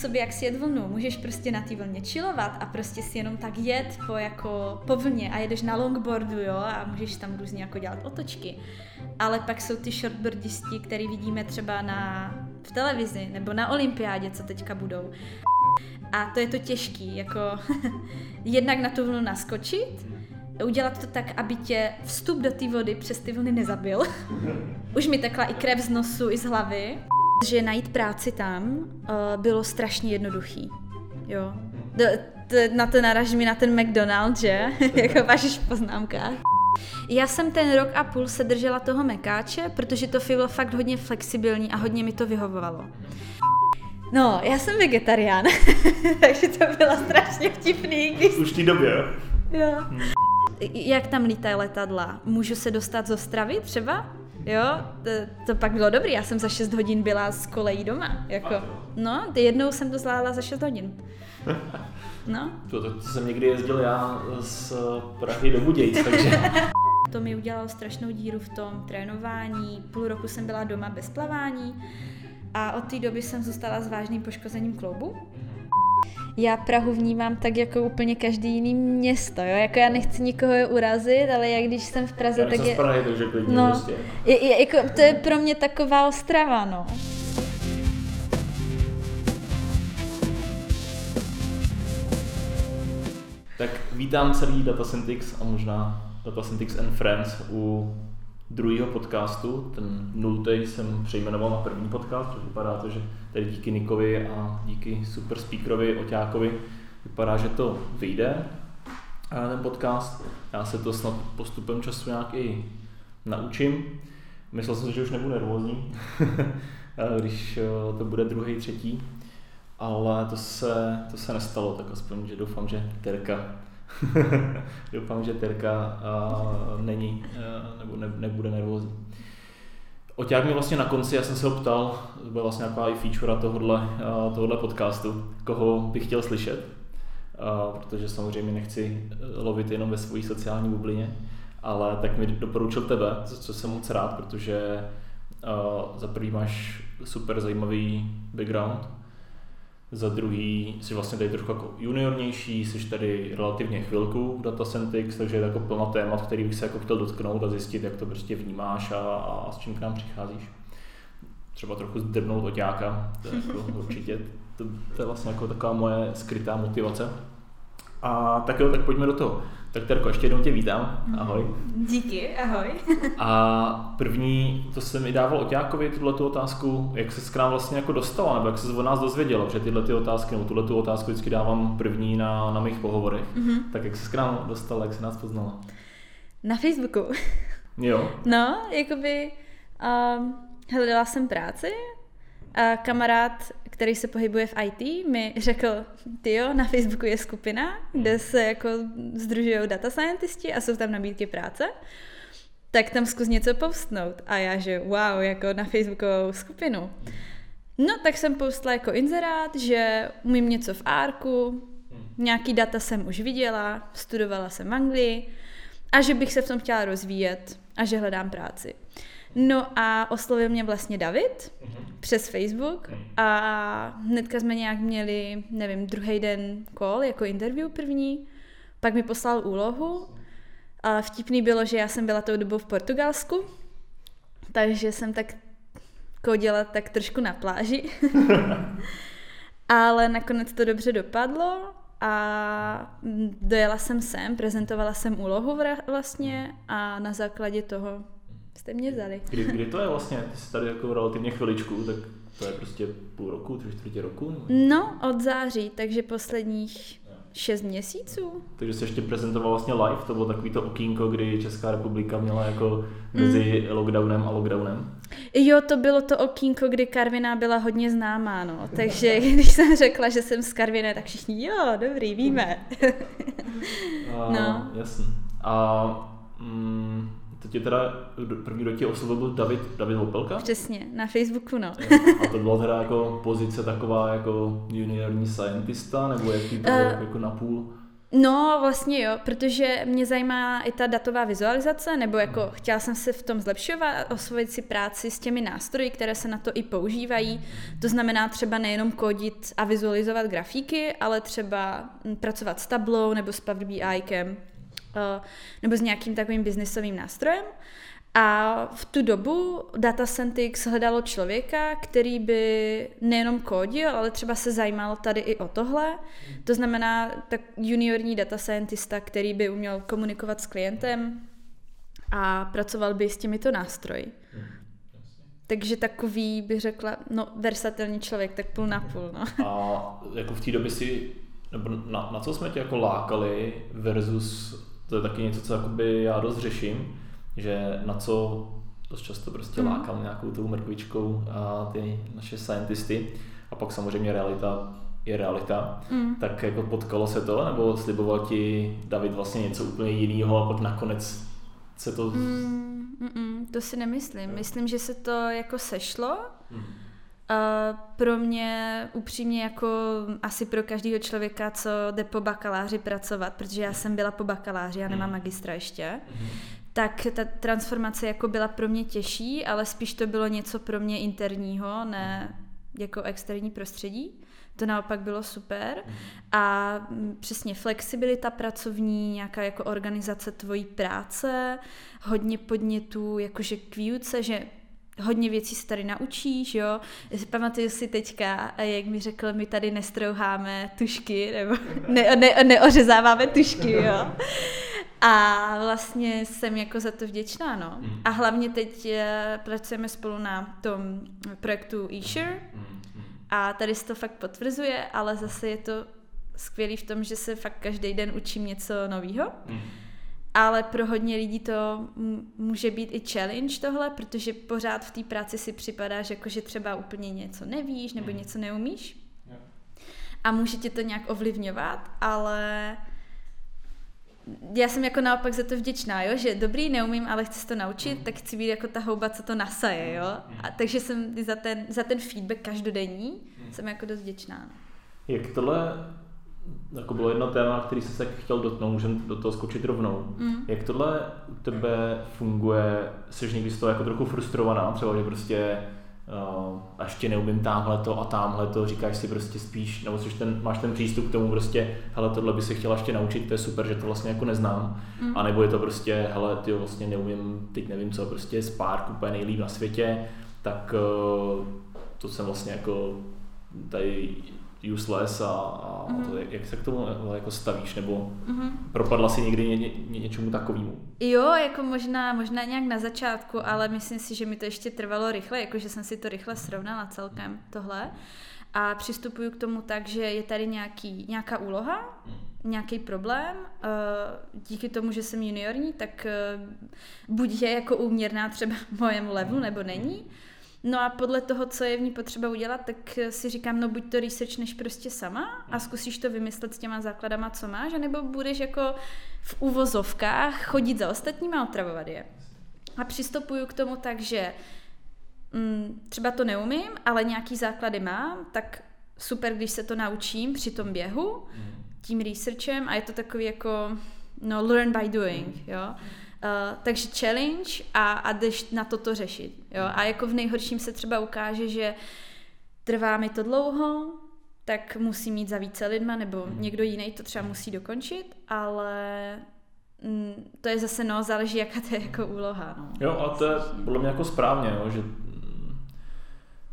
Jsou jak si jet vlnu. Můžeš prostě na té vlně chillovat a prostě si jenom tak jet po, jako, po vlně a jedeš na longboardu, jo, a můžeš tam různě jako dělat otočky. Ale pak jsou ty shortboardisti, který vidíme třeba na, v televizi nebo na olympiádě, co teďka budou. A to je to těžký, jako jednak na tu vlnu naskočit, udělat to tak, aby tě vstup do té vody přes ty vlny nezabil. Už mi tekla i krev z nosu, i z hlavy. Že najít práci tam uh, bylo strašně jednoduchý. Jo. Do, to, na to naraží mi na ten McDonald's, že? jako vašich poznámkách. Já jsem ten rok a půl se držela toho mekáče, protože to bylo fakt hodně flexibilní a hodně mi to vyhovovalo. No, já jsem vegetarián, takže to bylo strašně vtipný. Když... Už v té době, jo? Jo. Hmm. Jak tam lítají letadla? Můžu se dostat z Ostravy třeba? Jo, to, to pak bylo dobrý, já jsem za 6 hodin byla z kolejí doma, jako, no, jednou jsem to zvládla za 6 hodin. No. To, to, to jsem někdy jezdil já z Prahy do Budějc, takže... To mi udělalo strašnou díru v tom trénování, půl roku jsem byla doma bez plavání a od té doby jsem zůstala s vážným poškozením kloubu. Já Prahu vnímám tak jako úplně každý jiný město, jo? Jako já nechci nikoho urazit, ale jak když jsem v Praze, já tak je... Prahy, takže no, prostě. je, je, jako, to je pro mě taková ostrava, no. Tak vítám celý Datasyntics a možná Datasyntics and Friends u druhého podcastu. Ten nultý jsem přejmenoval na první podcast, protože vypadá to, že tady díky Nikovi a díky super speakerovi Oťákovi vypadá, že to vyjde, ten podcast. Já se to snad postupem času nějak i naučím. Myslel jsem že už nebudu nervózní, když eh, to bude druhý, třetí, ale to se, to se nestalo, tak aspoň, že doufám, že Terka Doufám, že Terka uh, není uh, nebo ne, nebude nervózní. Oťák mi vlastně na konci, já jsem se ho ptal, to byla vlastně nějaká i feature tohohle, uh, tohohle podcastu, koho bych chtěl slyšet, uh, protože samozřejmě nechci lovit jenom ve své sociální bublině, ale tak mi doporučil tebe, co jsem moc rád, protože za prvý máš super zajímavý background, za druhý jsi vlastně tady trochu jako juniornější, jsi tady relativně chvilku v Datasyntics, takže je to jako plno témat, který bych se jako chtěl dotknout a zjistit, jak to prostě vnímáš a, a s čím k nám přicházíš. Třeba trochu zdrbnout oťáka, to je jako určitě, to, to, je vlastně jako taková moje skrytá motivace. A tak jo, tak pojďme do toho. Tak Terko, ještě jednou tě vítám. Ahoj. Díky, ahoj. A první, to jsem mi dával Oťákovi, tuhle tu otázku, jak se k nám vlastně jako dostala, nebo jak se od nás dozvěděla, protože tyhle ty otázky, nebo tuhle tu otázku vždycky dávám první na, na mých pohovorech. Mm-hmm. Tak jak se k nám dostala, jak se nás poznala? Na Facebooku. Jo. No, jakoby um, hledala jsem práci a kamarád který se pohybuje v IT, mi řekl, ty jo, na Facebooku je skupina, kde se jako združují data scientisti a jsou tam nabídky práce, tak tam zkus něco postnout. A já, že wow, jako na Facebookovou skupinu. No, tak jsem postla jako inzerát, že umím něco v ARku, nějaký data jsem už viděla, studovala jsem Anglii a že bych se v tom chtěla rozvíjet a že hledám práci. No a oslovil mě vlastně David uh-huh. přes Facebook uh-huh. a hnedka jsme nějak měli, nevím, druhý den call jako interview první, pak mi poslal úlohu a vtipný bylo, že já jsem byla tou dobou v Portugalsku, takže jsem tak kodila tak trošku na pláži. Ale nakonec to dobře dopadlo a dojela jsem sem, prezentovala jsem úlohu vlastně a na základě toho jste mě vzali. Kdy, kdy to je vlastně? Ty jsi tady jako relativně chviličku, tak to je prostě půl roku, tři čtvrtě roku? Nebo? No, od září, takže posledních šest měsíců. Takže se ještě prezentoval vlastně live, to bylo takový to okýnko, kdy Česká republika měla jako mezi mm. lockdownem a lockdownem. Jo, to bylo to okýnko, kdy Karviná byla hodně známá, no. Takže když jsem řekla, že jsem z Karviné, tak všichni, jo, dobrý, víme. a, no. Jasný. A mm, to tě teda první do tě oslovil byl David, David Hopelka? Přesně, na Facebooku, no. A to byla teda jako pozice taková jako juniorní scientista, nebo jaký to uh, jako napůl? No, vlastně jo, protože mě zajímá i ta datová vizualizace, nebo jako Mhm. chtěla jsem se v tom zlepšovat, osvojit si práci s těmi nástroji, které se na to i používají. To znamená třeba nejenom kodit a vizualizovat grafíky, ale třeba mm, pracovat s Tableau nebo s Power BIkem, eh, nebo s nějakým takovým biznisovým nástrojem. A v tu dobu Data Scientix hledalo člověka, který by nejenom kódil, ale třeba se zajímal tady i o tohle. To znamená tak juniorní data scientista, který by uměl komunikovat s klientem a pracoval by s těmito nástroji. Takže takový bych řekla, no versatilní člověk, tak půl na půl, no. A jako v té době si, nebo na, na co jsme tě jako lákali versus, to je taky něco, co jakoby já dost řeším, že na co dost často prostě Mm. lákám nějakou tou mrkvičkou a ty naše scientisty a pak samozřejmě realita je realita, Mm. tak jako potkalo se to, nebo sliboval ti David vlastně něco úplně jiného a pak nakonec se to... Mm, mm, mm, to si nemyslím. Myslím, že se to jako sešlo. Hmm. Uh, pro mě upřímně jako asi pro každého člověka, co jde po bakaláři pracovat, protože já jsem byla po bakaláři, já nemám Hmm. magistra ještě, Mhm. tak ta transformace jako byla pro mě těžší, ale spíš to bylo něco pro mě interního, ne jako externí prostředí. To naopak bylo super. A mm, přesně flexibilita pracovní, nějaká jako organizace tvojí práce, hodně podnětů, jakože k výuce, že hodně věcí se tady naučíš, jo. Pamatuju si teďka, jak mi řekl, my tady nestrouháme tušky, nebo ne, ne, neořezáváme tušky, jo. A vlastně jsem jako za to vděčná, no. Mm. A hlavně teď eh, pracujeme spolu na tom projektu eShare, Mhm. a tady se to fakt potvrzuje, ale zase je to skvělý v tom, že se fakt každý den učím něco nového. Mhm. Ale pro hodně lidí to může být i challenge tohle, protože pořád v té práci si připadáš, jako že třeba úplně něco nevíš nebo Mhm. něco neumíš. A může tě to nějak ovlivňovat, ale já jsem jako naopak za to vděčná, jo? že dobrý, neumím, ale chci se to naučit, tak chci být jako ta houba, co to nasaje, jo. A takže jsem za ten, za ten feedback každodenní jsem jako dost vděčná. Jak tohle, jako bylo jedno téma, který jsem se tak chtěl dotknout, můžeme do toho skočit rovnou. Mm. Jak tohle u tebe funguje? Jsi někdy z toho jako trochu frustrovaná, třeba, že prostě uh, a ještě neumím tamhle to a tamhle to, říkáš si prostě spíš, nebo jsi ten, máš ten přístup k tomu prostě, hele, tohle by se chtěla ještě naučit, to je super, že to vlastně jako neznám, Mm. a nebo je to prostě, hele, ty vlastně neumím, teď nevím co, prostě Spark úplně nejlíp na světě, tak uh, to jsem vlastně jako tady useless a, a Mhm. to, jak se k tomu jako stavíš, nebo Mhm. propadla si někdy ně, ně, něčemu takovému? Jo, jako možná, možná nějak na začátku, ale myslím si, že mi to ještě trvalo rychle, jakože jsem si to rychle srovnala celkem tohle. A přistupuju k tomu tak, že je tady nějaký, nějaká úloha, nějaký problém. eh, Díky tomu, že jsem juniorní, tak eh, buď je jako úměrná třeba mojemu levelu, nebo není. No a podle toho, co je v ní potřeba udělat, tak si říkám, no buď to researchneš prostě sama a zkusíš to vymyslet s těma základama, co máš, anebo budeš jako v uvozovkách chodit za ostatníma a otravovat je. A přistupuju k tomu tak, že mm, třeba to neumím, ale nějaký základy mám, tak super, když se to naučím při tom běhu, tím researchem a je to takový jako no learn by doing, jo. Uh, takže challenge a, a jdeš na toto řešit, jo. A jako v nejhorším se třeba ukáže, že trvá mi to dlouho, tak musím mít za více lidma, nebo někdo jiný to třeba musí dokončit, ale mm, to je zase, no, záleží, jaká to je jako úloha, no. Jo, a to je podle mě jako správně, jo, že mm,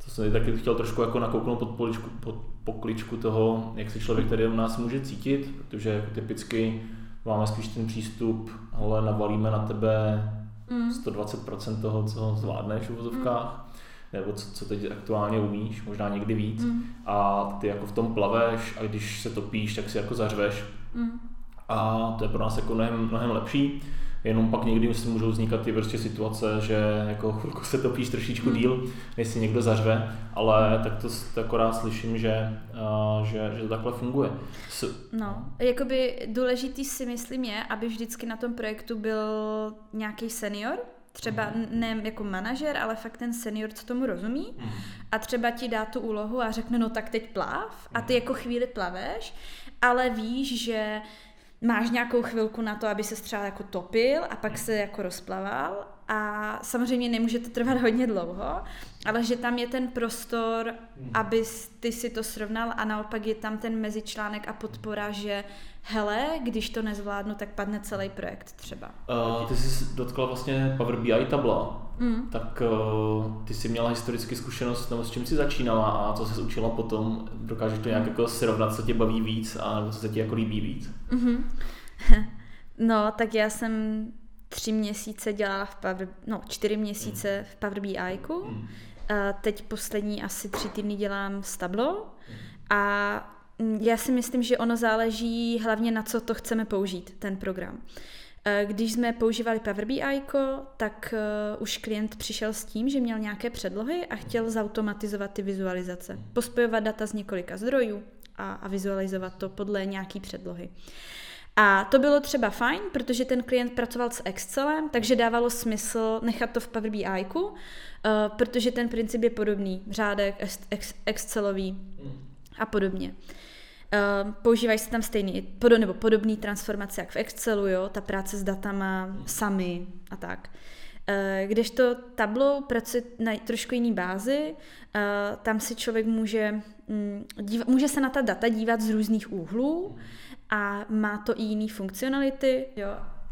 to jsem taky chtěl trošku jako nakouknout pod, poličku, pod pokličku toho, jak se člověk tady u nás může cítit, protože jako typicky máme spíš ten přístup, ale navalíme na tebe Mm. 120% toho, co zvládneš v uvozovkách, nebo co, co teď aktuálně umíš, možná někdy víc. Mm. A ty jako v tom plaveš a když se topíš, tak si jako zařveš Mm. a to je pro nás jako mnohem, mnohem lepší. Jenom pak někdy si můžou vznikat ty prostě situace, že jako chvilku se topíš trošičku Hmm. díl, než si někdo zařve, ale tak to, to akorát slyším, že, a, že, že to takhle funguje. S, No, jakoby důležitý si myslím je, aby vždycky na tom projektu byl nějaký senior, třeba n- ne jako manažer, ale fakt ten senior, co tomu rozumí. A třeba ti dá tu úlohu a řekne, no tak teď plav a ty jako chvíli plaveš, ale víš, že máš nějakou chvilku na to, aby se třeba jako topil a pak se jako rozplaval a samozřejmě nemůže to trvat hodně dlouho, ale že tam je ten prostor, hmm. aby ty si to srovnal a naopak je tam ten mezičlánek a podpora, že hele, když to nezvládnu, tak padne celý projekt třeba. Uh, ty jsi dotkla vlastně Power BI tabla, mm. tak uh, ty jsi měla historicky zkušenost, nebo s čím jsi začínala a co jsi učila potom, dokážeš to nějak mm. jako srovnat, co tě baví víc a co se ti jako líbí víc? Mm-hmm. no, tak já jsem tři měsíce dělala v Power, no čtyři měsíce mm. v Power BI. Mm. A teď poslední asi tři týdny dělám s Tableau mm. a já si myslím, že ono záleží hlavně na co to chceme použít, ten program. Když jsme používali Power BI, tak uh, už klient přišel s tím, že měl nějaké předlohy a chtěl zautomatizovat ty vizualizace. Pospojovat data z několika zdrojů a, a vizualizovat to podle nějaký předlohy. A to bylo třeba fajn, protože ten klient pracoval s Excelem, takže dávalo smysl nechat to v Power BI, uh, protože ten princip je podobný, řádek ex, ex, Excelový a podobně. Uh, používají se tam stejný, pod, nebo podobný transformace jak v Excelu, jo, ta práce s datama sami a tak. Uh, kdežto Tableau pracuje na trošku jiný bázi, uh, tam si člověk může, um, dívat, může se na ta data dívat z různých úhlů a má to i jiný funkcionality, jo.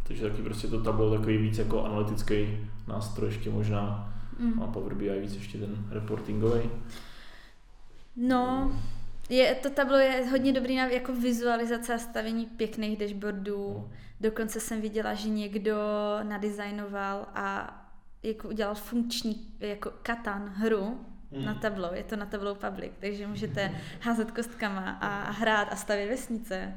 Takže taky prostě to Tableau takový víc jako analytický nástroj ještě možná mm. a Power BI víc ještě ten reportingový. No, je, to tablo je hodně dobrý na jako vizualizace a stavění pěkných dashboardů. Dokonce jsem viděla, že někdo nadizajnoval a jako udělal funkční jako katan hru mm. na tablo. Je to na tablo public, takže můžete házet kostkama a hrát a stavět vesnice.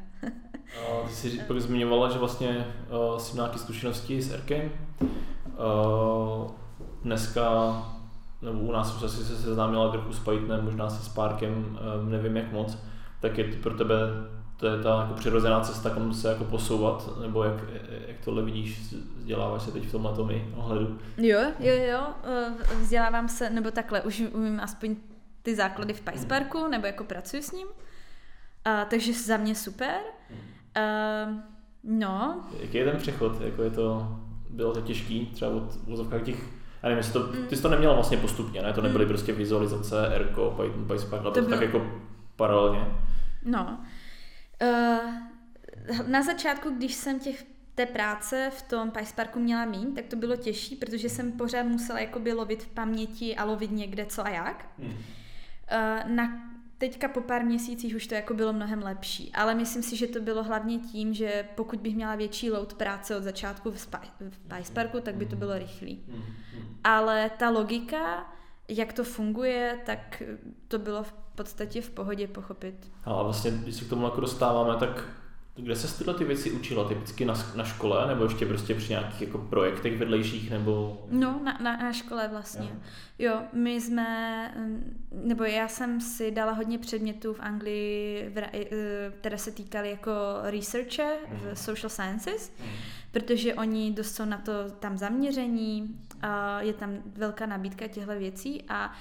a ty jsi pak zmiňovala, že vlastně uh, jsi nějaké zkušenosti s Erkem. Uh, dneska nebo u nás už asi se seznámila trochu s Pythonem, možná se s Sparkem, ehm, nevím jak moc, tak je to pro tebe to je ta jako přirozená cesta, kam se jako posouvat, nebo jak, jak tohle vidíš, vzděláváš se teď v tomhle tom ohledu? Jo, jo, jo, eh, vzdělávám se, nebo takhle, už umím aspoň ty základy v PySparku, nebo jako pracuji s ním, a, takže za mě super. A, ehm, no. Jaký je ten přechod, jako je to, bylo to těžký, třeba od vozovkách těch já nevím, to, ty jsi to neměla vlastně postupně, ne? To nebyly mm. prostě vizualizace, Erko, Python, PySpark, ale to, to tak jako paralelně. No. Uh, na začátku, když jsem těch té práce v tom PySparku měla mín, tak to bylo těžší, protože jsem pořád musela jakoby lovit v paměti a lovit někde co a jak. Mm. Uh, na teďka po pár měsících už to jako bylo mnohem lepší, ale myslím si, že to bylo hlavně tím, že pokud bych měla větší load práce od začátku v, Spy, v PySparku, tak by to bylo rychlý. Ale ta logika, jak to funguje, tak to bylo v podstatě v pohodě pochopit. Ale vlastně, když se k tomu jako dostáváme, tak kde se tyhle ty věci učila? Typicky na, na škole nebo ještě prostě při nějakých jako projektech vedlejších nebo? No, na, na, na škole vlastně. Jo. jo, my jsme, mm, nebo já jsem si dala hodně předmětů v Anglii, eh, které se týkaly jako researche v mhm. social sciences, mm. protože oni dost jsou na to tam zaměření, a je tam velká nabídka těchto věcí a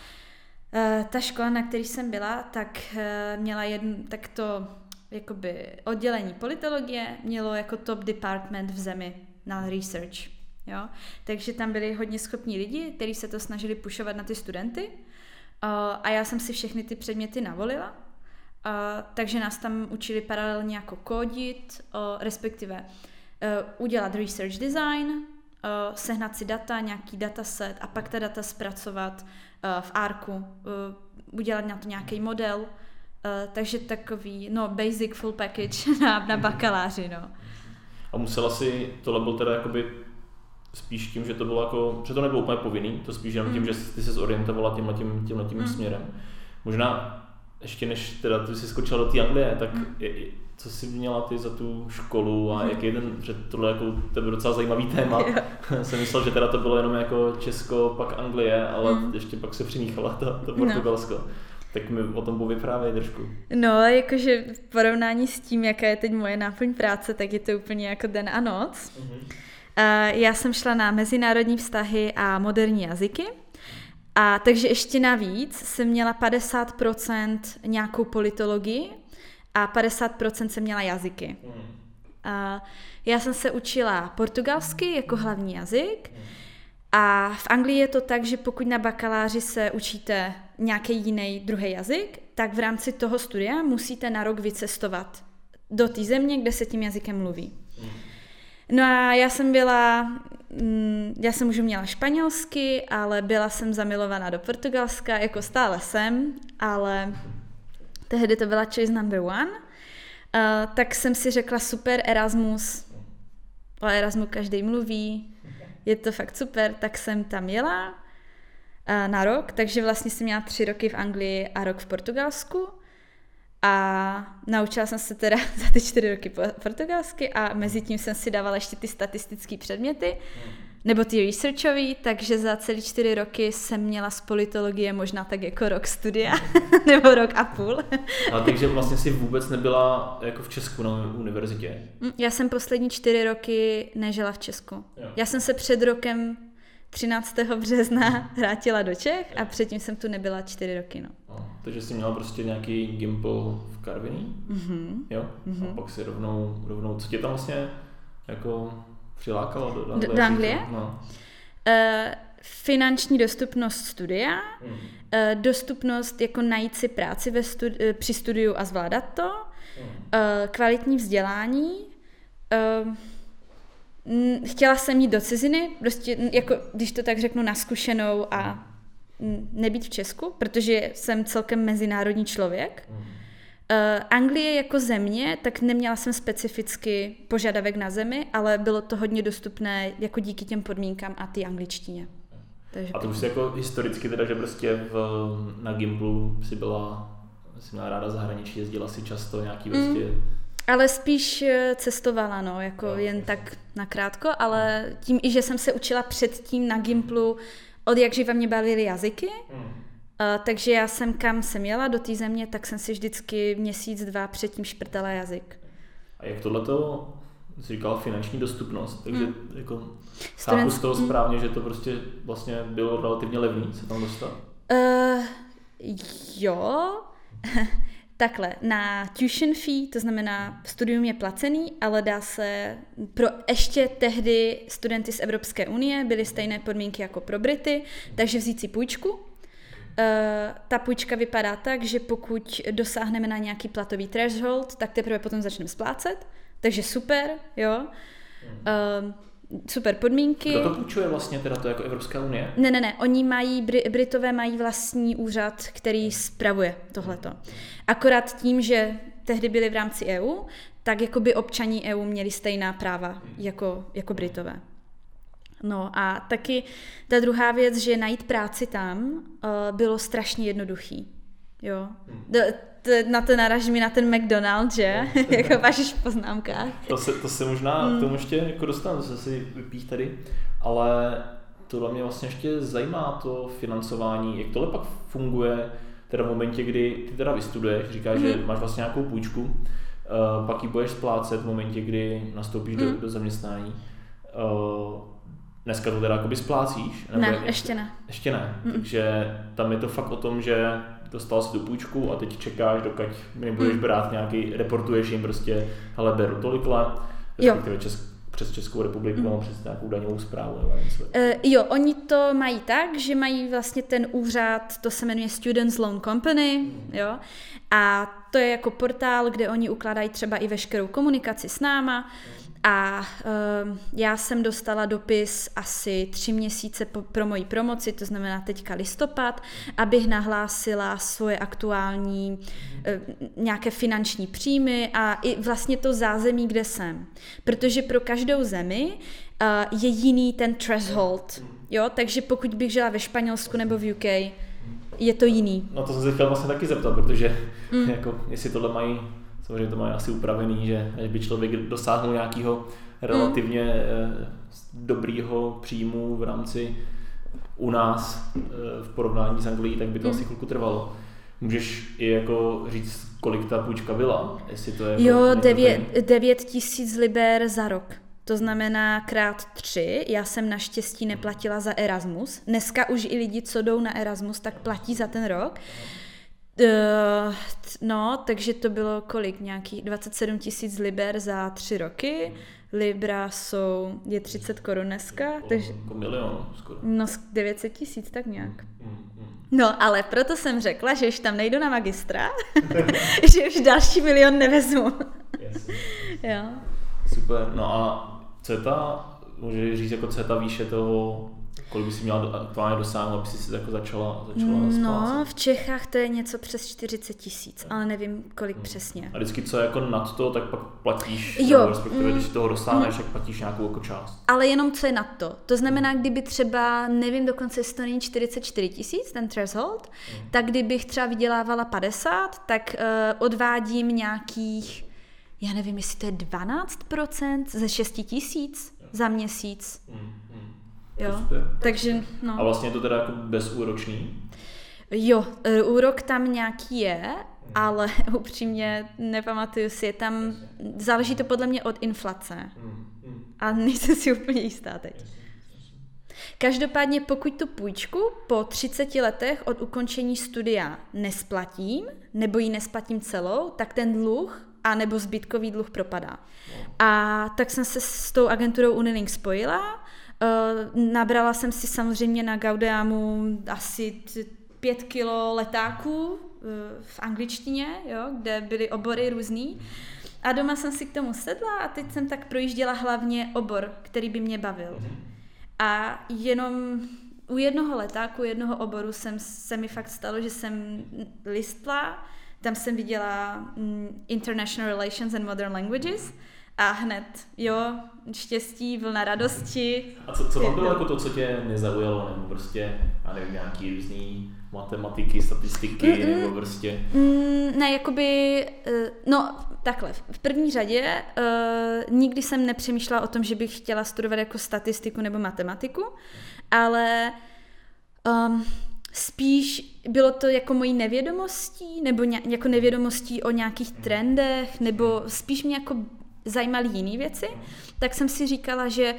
eh, ta škola, na které jsem byla, tak eh, měla jednu, tak to jakoby oddělení politologie mělo jako top department v zemi na research. Jo? Takže tam byli hodně schopní lidi, kteří se to snažili pušovat na ty studenty. a já jsem si všechny ty předměty navolila. takže nás tam učili paralelně jako kódit, respektive e, udělat research design, e, sehnat si data, nějaký dataset a pak ta data zpracovat e, v ARKu, udělat na to nějaký model, Uh, takže takový, no, basic full package na, na bakaláři, no. A musela si, tohle byl teda jakoby spíš tím, že to bylo jako, že to nebylo úplně povinný, to spíš jenom tím, mm. že ty se zorientovala tímhle tím, tímhle tím mm. směrem. Možná ještě než teda ty jsi skočila do té Anglie, tak mm. je, co jsi měla ty za tu školu a mm. jaký jeden, že tohle jako, to byl docela zajímavý téma. jsem myslel, že teda to bylo jenom jako Česko, pak Anglie, ale mm. ještě pak se přimíchala to, to no. Portugalsko. No. Tak mi o tom povyprávěj trošku. No, jakože v porovnání s tím, jaká je teď moje náplň práce, tak je to úplně jako den a noc. Mm-hmm. Uh, já jsem šla na mezinárodní vztahy a moderní jazyky. A takže ještě navíc jsem měla 50% nějakou politologii a 50% jsem měla jazyky. Mm. A já jsem se učila portugalsky jako hlavní jazyk a v Anglii je to tak, že pokud na bakaláři se učíte nějaký jiný druhý jazyk, tak v rámci toho studia musíte na rok vycestovat do té země, kde se tím jazykem mluví. No a já jsem byla, mm, já jsem už měla španělsky, ale byla jsem zamilovaná do Portugalska, jako stále jsem, ale tehdy to byla choice number one, uh, tak jsem si řekla super Erasmus, o Erasmu každý mluví, je to fakt super, tak jsem tam jela na rok, takže vlastně jsem měla tři roky v Anglii a rok v Portugalsku. A naučila jsem se teda za ty čtyři roky portugalsky a mezi tím jsem si dávala ještě ty statistické předměty, nebo ty researchový, takže za celý čtyři roky jsem měla z politologie možná tak jako rok studia, nebo rok a půl. a takže vlastně si vůbec nebyla jako v Česku na univerzitě? Mm, já jsem poslední čtyři roky nežila v Česku. Jo. Já jsem se před rokem 13. března vrátila do Čech a předtím jsem tu nebyla čtyři roky. No. no takže jsi měla prostě nějaký gimpl v Karviní, mm-hmm. jo? Mm-hmm. A pak si rovnou, rovnou, co tě tam vlastně jako přilákalo do, do Anglie? Do Anglie? No. Uh, finanční dostupnost studia, mm. uh, dostupnost jako najít si práci ve studi- při studiu a zvládat to, mm. uh, kvalitní vzdělání, uh, chtěla jsem jít do ciziny, prostě jako, když to tak řeknu, na zkušenou a nebýt v Česku, protože jsem celkem mezinárodní člověk. Uh, Anglie jako země, tak neměla jsem specificky požadavek na zemi, ale bylo to hodně dostupné jako díky těm podmínkám a ty angličtině. Takže a to už jako historicky teda, že prostě v, na Gimplu si byla, si měla ráda zahraničí, jezdila si často nějaký prostě mm ale spíš eh, cestovala, no, jako no, jen tak nakrátko, ale tím i, že jsem se učila předtím na Gimplu, od jak živa mě bavily jazyky, mm. Uh, takže já jsem kam jsem jela do té země, tak jsem si vždycky měsíc, dva předtím šprtala jazyk. A jak tohleto jsi říkal finanční dostupnost, takže mm. jako chápu z toho hmm. správně, že to prostě vlastně bylo relativně levný se tam dostat? Uh, jo, Takhle, na tuition fee, to znamená studium je placený, ale dá se pro ještě tehdy studenty z Evropské unie byly stejné podmínky jako pro Brity, takže vzít si půjčku. Uh, ta půjčka vypadá tak, že pokud dosáhneme na nějaký platový threshold, tak teprve potom začneme splácet. Takže super, jo. Uh, super podmínky. Kdo to půjčuje vlastně, teda to jako Evropská unie? Ne, ne, ne, oni mají, Britové mají vlastní úřad, který spravuje tohleto. Akorát tím, že tehdy byli v rámci EU, tak jako by občaní EU měli stejná práva jako, jako Britové. No a taky ta druhá věc, že najít práci tam uh, bylo strašně jednoduchý. Jo. Hmm na to naraží mi na ten McDonald's, že? No. jako vážíš v poznámkách. To se, to se možná mm. k tomu ještě jako dostanu, to se si vypích tady, ale tohle mě vlastně ještě zajímá to financování, jak tohle pak funguje, teda v momentě, kdy ty teda vystuduješ, říkáš, mm. že máš vlastně nějakou půjčku, uh, pak ji budeš splácet v momentě, kdy nastoupíš mm. do, hmm. do zaměstnání. Uh, dneska to teda jakoby splácíš? Nebo ne, ještě ne. Ještě ne, mm. takže tam je to fakt o tom, že dostal si tu půjčku a teď čekáš, dokud mi budeš hmm. brát nějaký, reportuješ jim prostě, hele, beru tolikle, respektive Česk, přes Českou republiku mm. přes nějakou daňovou zprávu nebo něco. Uh, jo, oni to mají tak, že mají vlastně ten úřad, to se jmenuje Students Loan Company, mm. jo, a to je jako portál, kde oni ukládají třeba i veškerou komunikaci s náma, mm a uh, já jsem dostala dopis asi tři měsíce po, pro moji promoci, to znamená teďka listopad, abych nahlásila svoje aktuální uh, nějaké finanční příjmy a i vlastně to zázemí, kde jsem. Protože pro každou zemi uh, je jiný ten threshold. Jo? Takže pokud bych žila ve Španělsku nebo v UK, je to jiný. No to jsem se chtěla vlastně taky zeptat, protože mm. jako, jestli tohle mají samozřejmě to mají asi upravený, že až by člověk dosáhnul nějakého relativně mm. dobrýho příjmu v rámci u nás eh, v porovnání s Anglií, tak by to mm. asi chvilku trvalo. Můžeš i jako říct, kolik ta půjčka byla? Jestli to je jo, jako 9, tisíc liber za rok. To znamená krát tři. Já jsem naštěstí neplatila za Erasmus. Dneska už i lidi, co jdou na Erasmus, tak platí za ten rok. Uh, no, takže to bylo kolik? Nějakých 27 tisíc liber za tři roky. Libra jsou, je 30 korun dneska, takže... Jako milion skoro. No, 900 tisíc, tak nějak. No, ale proto jsem řekla, že už tam nejdu na magistra, že už další milion nevezmu. Jasně. jo. Super. No a co je ta, můžeš říct, jako co je ta výše toho, kolik by si měla aktuálně dosáhnout, aby si jako začala, začala No, splácet? v Čechách to je něco přes 40 tisíc, ale nevím, kolik přesně. A vždycky, co je jako nad to, tak pak platíš, Jo, nebo respektive, mm, když si toho dosáhneš, tak platíš nějakou jako část. Ale jenom co je na to. To znamená, kdyby třeba, nevím, dokonce jestli to není 44 tisíc, ten threshold, tak kdybych třeba vydělávala 50, tak uh, odvádím nějakých, já nevím, jestli to je 12% ze 6 tisíc za měsíc. Mm, mm. Jo. Super. Takže, A no. vlastně je to teda jako bezúročný? Jo, eh, úrok tam nějaký je, ale upřímně nepamatuju si, je tam, záleží to podle mě od inflace. Mm, mm. A nejsem si úplně jistá teď. Každopádně pokud tu půjčku po 30 letech od ukončení studia nesplatím, nebo ji nesplatím celou, tak ten dluh a nebo zbytkový dluh propadá. A tak jsem se s tou agenturou Unilink spojila, nabrala jsem si samozřejmě na Gaudeamu asi pět kilo letáků uh, v angličtině, jo, kde byly obory různý. A doma jsem si k tomu sedla a teď jsem tak projížděla hlavně obor, který by mě bavil. A jenom u jednoho letáku, jednoho oboru jsem, se mi fakt stalo, že jsem listla, tam jsem viděla mm, International Relations and Modern Languages a hned, jo, štěstí, vlna radosti. A co, co tam bylo jako to, co tě nezaujalo, nebo prostě, já nevím, nějaký různý matematiky, statistiky, Mm-mm. nebo prostě... Mm, ne, jakoby, eh, no takhle, v první řadě uh, nikdy jsem nepřemýšlela o tom, že bych chtěla studovat jako statistiku nebo matematiku, ale um, spíš bylo to jako mojí nevědomostí, nebo ně, jako nevědomostí o nějakých trendech, nebo spíš mě jako zajímaly jiné věci, tak jsem si říkala, že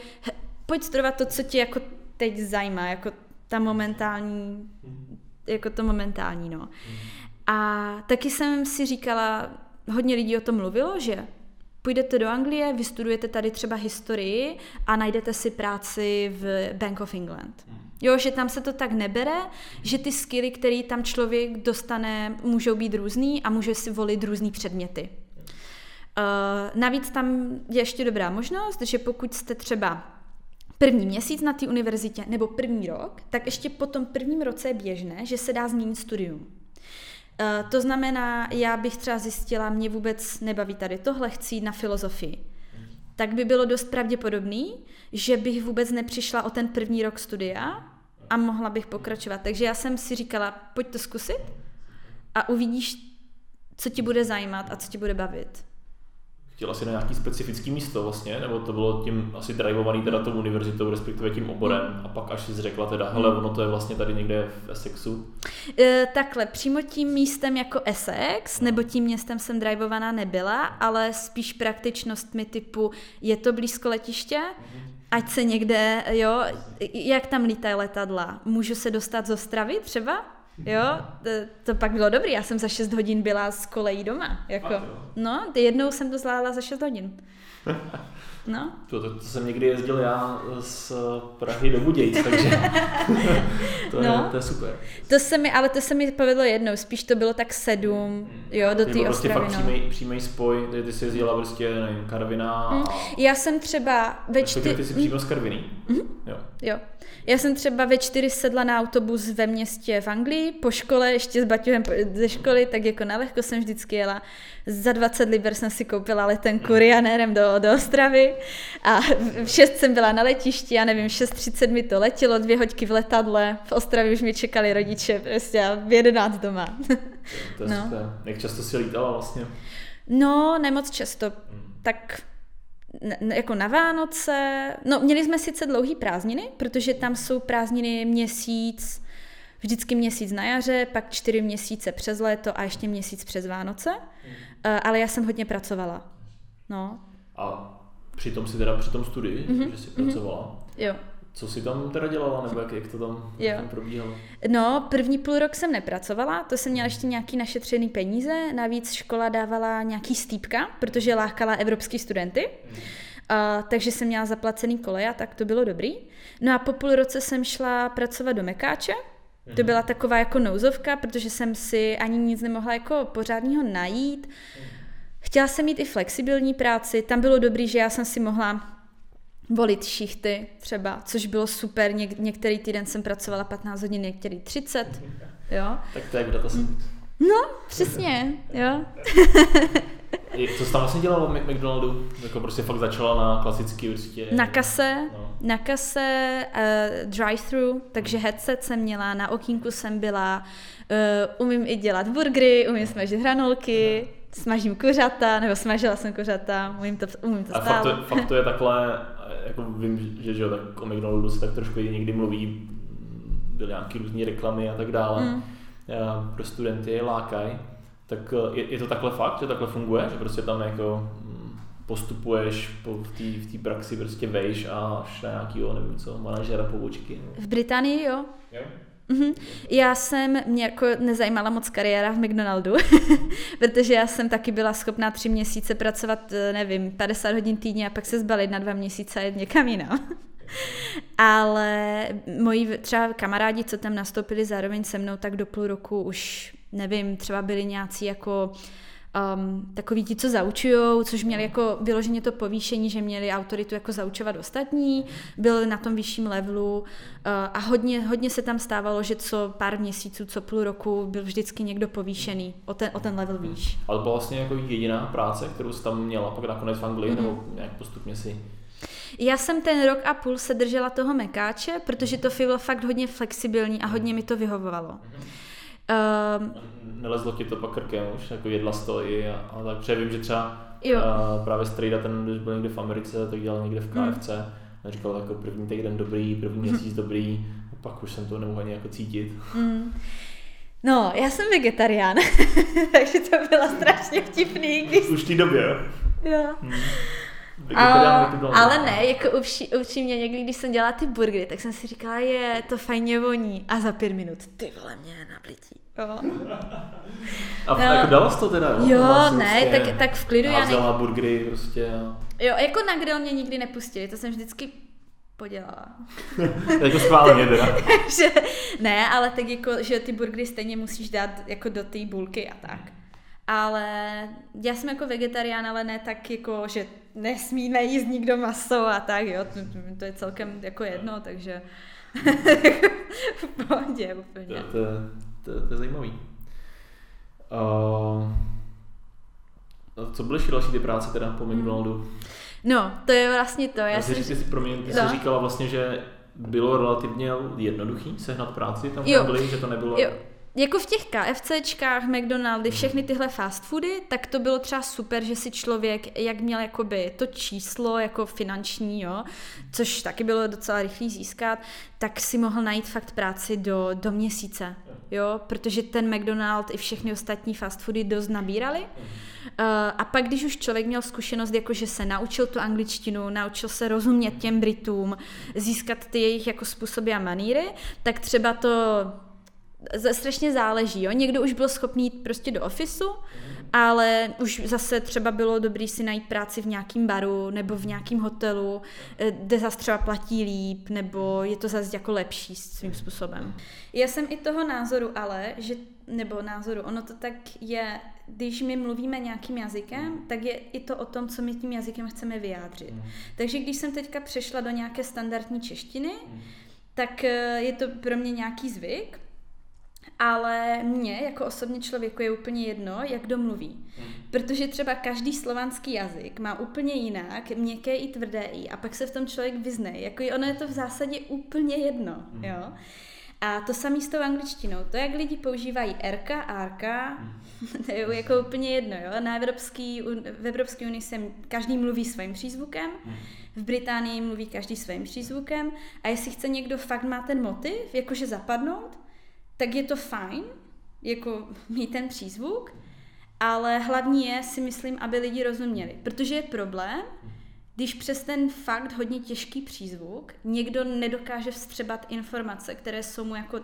pojď studovat to, co tě jako teď zajímá, jako ta momentální, jako to momentální, no. A taky jsem si říkala, hodně lidí o tom mluvilo, že půjdete do Anglie, vystudujete tady třeba historii a najdete si práci v Bank of England. Jo, že tam se to tak nebere, že ty skilly, které tam člověk dostane, můžou být různý a může si volit různý předměty. Uh, navíc tam je ještě dobrá možnost, že pokud jste třeba první měsíc na té univerzitě nebo první rok, tak ještě po tom prvním roce je běžné, že se dá změnit studium. Uh, to znamená, já bych třeba zjistila, mě vůbec nebaví tady tohle, chci jít na filozofii. Tak by bylo dost pravděpodobný, že bych vůbec nepřišla o ten první rok studia a mohla bych pokračovat. Takže já jsem si říkala, pojď to zkusit a uvidíš, co ti bude zajímat a co ti bude bavit. Chtěla si na nějaký specifický místo vlastně, nebo to bylo tím asi drivovaný teda tou univerzitou, respektive tím oborem a pak až jsi řekla teda, hele, ono to je vlastně tady někde v Essexu. E, takhle, přímo tím místem jako Essex, nebo tím městem jsem drivovaná nebyla, ale spíš praktičnostmi typu, je to blízko letiště, ať se někde, jo, jak tam lítají letadla, můžu se dostat z Ostravy třeba? Jo, to, to pak bylo dobrý, já jsem za 6 hodin byla z kolejí doma, jako, no, jednou jsem to zvládla za 6 hodin. No, To, to, to jsem někdy jezdil já z Prahy do Budějc, takže to, je, No. to je super. to se mi, ale to se mi povedlo jednou, spíš to bylo tak sedm, jo, do té prostě Ostravy, fakt no. přímý, přímý spoj, ty, ty jsi jezdila prostě, nevím, Karvina a... Já jsem třeba ve čtyři... ty jsi přímo z Karviny. Jo. Jo. Já jsem třeba ve čtyři sedla na autobus ve městě v Anglii, po škole, ještě s baťohem ze školy, tak jako na lehko jsem vždycky jela. Za 20 liber jsem si koupila letenku Ryanérem do, do Ostravy a v 6 jsem byla na letišti, já nevím, 6.30 mi to letělo, dvě hoďky v letadle, v Ostravě už mě čekali rodiče, prostě a v 11 doma. To je No. super. Jak často jsi lítala vlastně? No, nemoc často. Tak n- jako na Vánoce. No, měli jsme sice dlouhý prázdniny, protože tam jsou prázdniny měsíc, vždycky měsíc na jaře, pak čtyři měsíce přes léto a ještě měsíc přes Vánoce. Eh, Ale já jsem hodně pracovala. No, A přitom si teda při tom studii, Mhm, mm-hmm. že jsi pracovala, jo. Co jsi tam teda dělala, nebo jak, jak to tam, Jo. tam probíhalo? No, první půl rok jsem nepracovala, to jsem měla ještě nějaký našetřený peníze, navíc škola dávala nějaký stýpka, protože lákala evropský studenty. Uh, takže jsem měla zaplacený koleje a tak to bylo dobrý. No a po půl roce jsem šla pracovat do Mekáče. To byla taková jako nouzovka, protože jsem si ani nic nemohla jako pořádního najít. Chtěla jsem mít i flexibilní práci, tam bylo dobrý, že já jsem si mohla volit šichty třeba, což bylo super. Něk- některý týden jsem pracovala 15 hodin, některý 30. Jo? Tak to je jak data. No, přesně, jo. Co jsi tam vlastně dělala v Mc- McDonaldu? Jako prostě fakt začala na klasický prostě... Na kase, No. na kase uh, drive-thru, takže headset jsem měla, na okýnku jsem byla, uh, umím i dělat burgery, umím smažit hranolky, smažím kuřata, nebo smažila jsem kuřata, umím to, umím to A fakt stále. to, fakt to je takhle, jako vím, že, že jo, tak o McDonaldu se tak trošku i někdy mluví, byly nějaký různé reklamy a tak dále, Mm. mm. pro studenty je lákaj. Tak eh, je, je, to takhle fakt, že takhle funguje, že prostě tam jako mm, postupuješ po, v té v té praxi, prostě vejš a až na nějakýho, nevím co, manažera pobočky. V Británii jo. Jo? Mhm. Já jsem, mě jako nezajímala moc kariéra v McDonaldu, protože já jsem taky byla schopná tři měsíce pracovat, eh, nevím, 50 hodin týdně a pak se zbalit na dva měsíce a jet někam jinam. Ale moji třeba kamarádi, co tam nastoupili zároveň se mnou, tak do půl roku už, nevím, třeba byli nějací jako um, takový ti, co zaučujou, což měli jako vyloženě to povýšení, že měli autoritu jako zaučovat ostatní, byli na tom vyšším levelu uh, a hodně, hodně se tam stávalo, že co pár měsíců, co půl roku byl vždycky někdo povýšený o ten, o ten level výš. Ale to byla vlastně jako jediná práce, kterou jsi tam měla pak nakonec v Anglii, Mhm. mm-hmm. nebo nějak postupně si Já jsem ten rok a půl se držela toho mekáče, protože to bylo fakt hodně flexibilní a hodně mi to vyhovovalo. Um, Nelezlo ti to pak krkem už, jako jedla stojí a, a tak, protože vím, že třeba Jo. a právě Strejda, ten, když byl někde v Americe, tak dělal někde v Hmm. KFC a říkal jako první týden dobrý, první měsíc dobrý, a pak už jsem to nemohl ani jako cítit. mm. No, já jsem vegetarián, takže to bylo strašně vtipný, když... Už v té době, jo? Jo. Hmm. A, to bylo. ale ne, jako upří, upřímně někdy, když jsem dělala ty burgery, tak jsem si říkala, je, to fajně voní. A za pět minut, ty vole, mě nablití. Jo, A no. jako dala jsi to teda, jo? jsi ne, prostě tak, tak v klidu já ne, házela burgery prostě a... Jo, jako na grill mě nikdy nepustili, to jsem vždycky podělala. jako schválně teda. že, ne, ale tak jako, že ty burgery stejně musíš dát jako do té bulky a tak. Ale já jsem jako vegetarián, ale ne tak jako, že nesmí nejíst nikdo maso a tak, jo, to, to je celkem jako jedno, takže v pohodě To, úplně. to, to, to je zajímavý. Uh, a co byly ještě další ty práce teda po McDonaldu? No, to je vlastně to, já Já si, ty, jsi- promiň, ty jsi No. říkala vlastně, že bylo relativně jednoduchý sehnat práci tam Jo. Anglii, že to nebylo... Jo, jako v těch KFCčkách, McDonaldy, všechny tyhle fast foody, tak to bylo třeba super, že si člověk, jak měl jakoby to číslo jako finanční, jo, což taky bylo docela rychlý získat, tak si mohl najít fakt práci do, do měsíce, jo, protože ten McDonald i všechny ostatní fast foody dost nabírali. Uh, a pak, když už člověk měl zkušenost, jako že se naučil tu angličtinu, naučil se rozumět těm Britům, získat ty jejich jako způsoby a maníry, tak třeba to strašně záleží, jo. Někdo už byl schopný jít prostě do ofisu, ale už zase třeba bylo dobrý si najít práci v nějakém baru nebo v nějakém hotelu, eh, kde zase třeba platí líp, nebo je to zase jako lepší svým způsobem. Já jsem i toho názoru ale, že, nebo názoru, ono to tak je, když my mluvíme nějakým jazykem, tak je i to o tom, co my tím jazykem chceme vyjádřit. Takže když jsem teďka přešla do nějaké standardní češtiny, tak eh, je to pro mě nějaký zvyk, ale mně jako osobně člověku je úplně jedno, jak kdo mluví. Protože třeba každý slovanský jazyk má úplně jinak, měkké i tvrdé i, a pak se v tom člověk vyzne. Jako ono je to v zásadě úplně jedno, jo. A to samé s tou angličtinou. To, jak lidi používají RK, RK, to je jako úplně jedno, jo. Na Evropský, v Evropské unii se každý mluví svým přízvukem, v Británii mluví každý svým přízvukem a jestli chce někdo fakt má ten motiv, jakože zapadnout, tak je to fajn, jako mít ten přízvuk, ale hlavní je, si myslím, aby lidi rozuměli. Protože je problém, když přes ten fakt hodně těžký přízvuk někdo nedokáže vstřebat informace, které jsou mu jako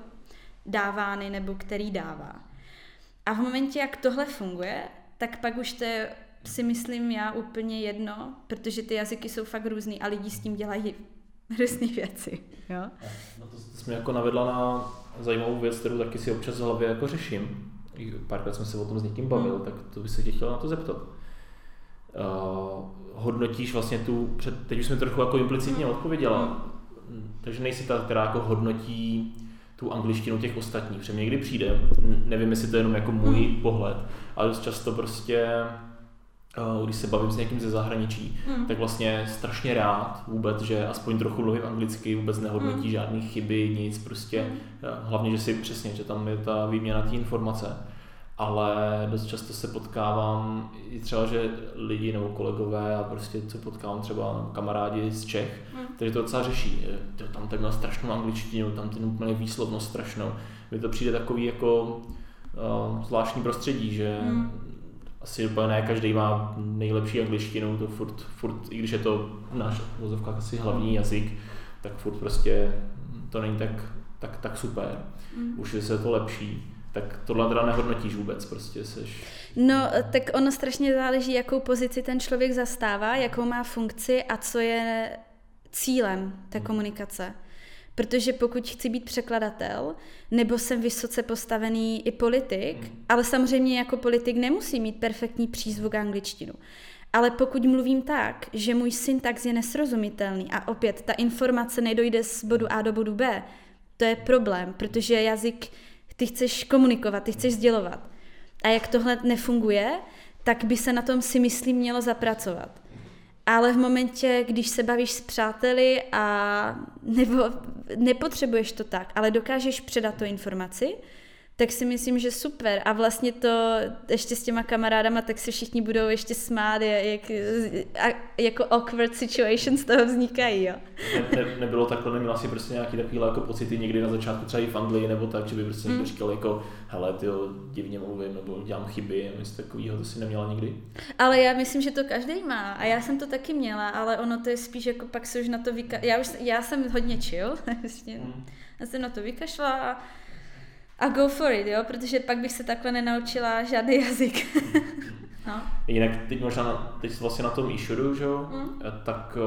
dávány nebo který dává. A v momentě, jak tohle funguje, tak pak už to je, si myslím já úplně jedno, protože ty jazyky jsou fakt různý a lidi s tím dělají různé věci. Jo? No to, mě jako navedla na zajímavou věc, kterou taky si občas v hlavě jako řeším. Párkrát jsem se o tom s někým bavil, hmm. tak to by se tě chtěla na to zeptat. Uh, hodnotíš vlastně tu, před, teď už jsme trochu jako implicitně odpověděla, hmm. takže nejsi ta, která jako hodnotí tu angličtinu těch ostatních. Protože někdy přijde, nevím, jestli to je jenom jako můj hmm. pohled, ale dost často prostě když se bavím s někým ze zahraničí, mm. tak vlastně strašně rád vůbec, že aspoň trochu mluvím anglicky, vůbec nehodnotí mm. žádné chyby, nic, prostě mm. hlavně, že si přesně, že tam je ta výměna té informace. Ale dost často se potkávám i třeba, že lidi nebo kolegové a prostě co potkávám třeba kamarádi z Čech, mm. kteří to docela řeší. To tam tak měl strašnou angličtinu, tam ten úplně výslovnost strašnou. Mně to přijde takový jako uh, zvláštní prostředí, že mm asi úplně ne každý má nejlepší angličtinu, to furt, furt, i když je to náš vozovka asi hlavní jazyk, tak furt prostě to není tak, tak, tak super. Mm. Už je se to lepší. Tak tohle teda nehodnotíš vůbec, prostě seš... No, tak ono strašně záleží, jakou pozici ten člověk zastává, jakou má funkci a co je cílem té mm. komunikace. Protože pokud chci být překladatel, nebo jsem vysoce postavený i politik, mm. ale samozřejmě jako politik nemusí mít perfektní přízvuk angličtinu. Ale pokud mluvím tak, že můj syntax je nesrozumitelný a opět ta informace nedojde z bodu A do bodu B, to je problém, protože jazyk, ty chceš komunikovat, ty chceš sdělovat. A jak tohle nefunguje, tak by se na tom si myslím mělo zapracovat. Ale v momentě, když se bavíš s přáteli a nebo nepotřebuješ to tak, ale dokážeš předat tu informaci, tak si myslím, že super. A vlastně to ještě s těma kamarádama, tak se všichni budou ještě smát, jak, a, jako awkward situations z toho vznikají, jo. Ne, ne, nebylo takhle, neměla si prostě nějaký takový jako pocity někdy na začátku třeba i v Anglii, nebo tak, že by prostě někdo mm. říkal jako, hele, ty divně mluvím, nebo dělám chyby, a něco takového, to si neměla nikdy? Ale já myslím, že to každý má a já jsem to taky měla, ale ono to je spíš jako pak se už na to vyka... Já, už, já jsem hodně chill, mm. já jsem na to vykašla a a go for it, jo, protože pak bych se takhle nenaučila žádný jazyk. no. Jinak teď možná, teď vlastně na tom e že jo, mm. tak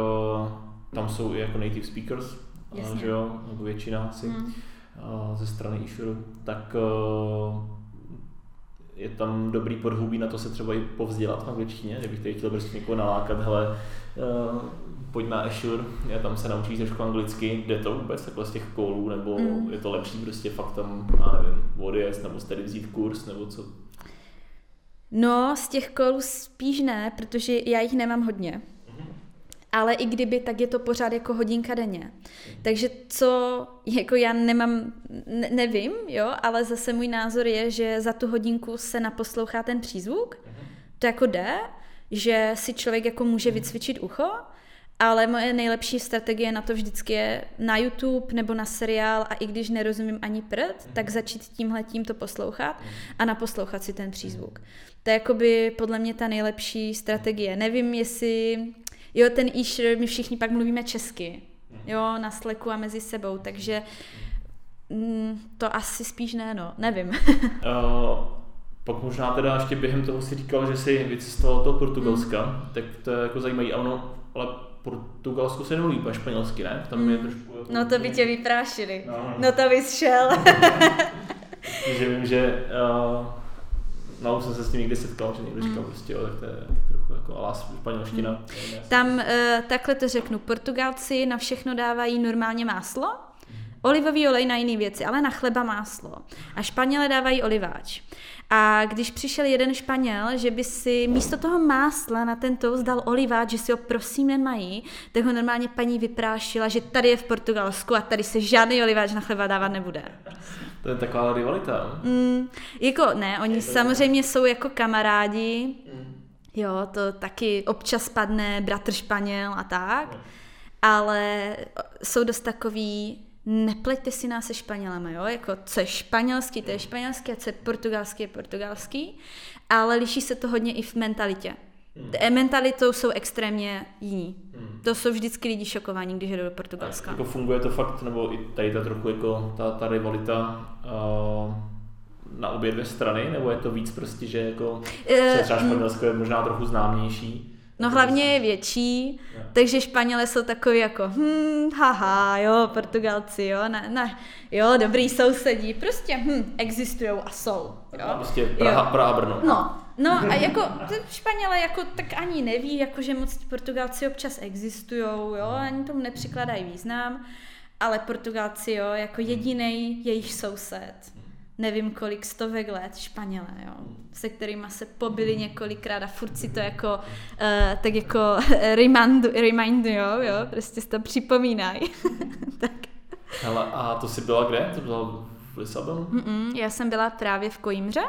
uh, tam jsou i jako native speakers, Jasně. že jo, nebo většina asi mm. uh, ze strany e tak uh, je tam dobrý podhubí na to se třeba i povzdělat v angličtině, že bych tady chtěl prostě někoho nalákat, hele, uh, pojď na Azure, já tam se naučíš trošku anglicky, jde to vůbec takhle z těch kolů, nebo mm. je to lepší prostě fakt tam, já nevím, odjezd, nebo tady vzít kurz, nebo co? No, z těch kolů spíš ne, protože já jich nemám hodně. Mhm. Ale i kdyby, tak je to pořád jako hodinka denně. Mhm. Takže co, jako já nemám, ne, nevím, jo, ale zase můj názor je, že za tu hodinku se naposlouchá ten přízvuk, mhm. to jako jde, že si člověk jako může vycvičit ucho, ale moje nejlepší strategie na to vždycky je na YouTube nebo na seriál a i když nerozumím ani prd, tak začít tímhle tím to poslouchat mhm. a naposlouchat si ten přízvuk. To je jakoby podle mě ta nejlepší strategie. Nevím, jestli... Jo, ten e my všichni pak mluvíme česky. Mhm. Jo, na Slacku a mezi sebou, takže mm, to asi spíš ne, no. Nevím. uh, pak možná teda ještě během toho si říkal, že jsi vycestoval do Portugalska, mm. tak to je jako zajímavé. A ono, ale Portugalsku se nemluví po španělsky, ne? Tam mm. je trošku... Jako... No to by tě vyprášili. No, no to bys šel. že vím, že... Uh, no, už jsem se s tím někdy setkal, že někdo říkal mm. prostě, jo, tak to je trochu jako alá španělština. Mm. Tam uh, takhle to řeknu. Portugalci na všechno dávají normálně máslo, olivový olej na jiné věci, ale na chleba máslo. A Španělé dávají oliváč. A když přišel jeden Španěl, že by si místo toho másla na ten toast dal oliváč, že si ho prosím nemají, tak ho normálně paní vyprášila, že tady je v Portugalsku a tady se žádný oliváč na chleba dávat nebude. To je taková rivalita. Mm, jako ne, oni samozřejmě jsou jako kamarádi, mm. jo, to taky občas padne bratr Španěl a tak, mm. ale jsou dost takový, nepleťte si nás se Španělama, jo, jako co je španělský, to je španělský a co je portugalský, je portugalský, ale liší se to hodně i v mentalitě. hmm. mentalitou jsou extrémně jiní. Hmm. To jsou vždycky lidi šokovaní, když jdou do Portugalska. Jako funguje to fakt, nebo i tady ta trochu jako ta, ta rivalita uh, na obě dvě strany, nebo je to víc prostě, že jako uh, třeba Španělsko je možná trochu známější? No hlavně je větší, takže Španělé jsou takový jako hm, haha, jo, Portugalci, jo, ne, ne, jo, dobrý sousedí, prostě hm, existují a jsou, jo. Prostě Praha, jo. Praha, Brno. No, no a jako Španělé jako tak ani neví, jako že moc Portugalci občas existují, jo, ani tomu nepřikladají význam, ale Portugalci, jo, jako jediný jejich soused nevím kolik stovek let Španělé, jo, se kterými se pobili několikrát a furt si to jako, uh, tak jako remindu, remindu, jo, jo, prostě si to připomínají. tak. Hele, a to jsi byla kde? To byla v Lisabonu? Mm-mm, já jsem byla právě v Coimbře,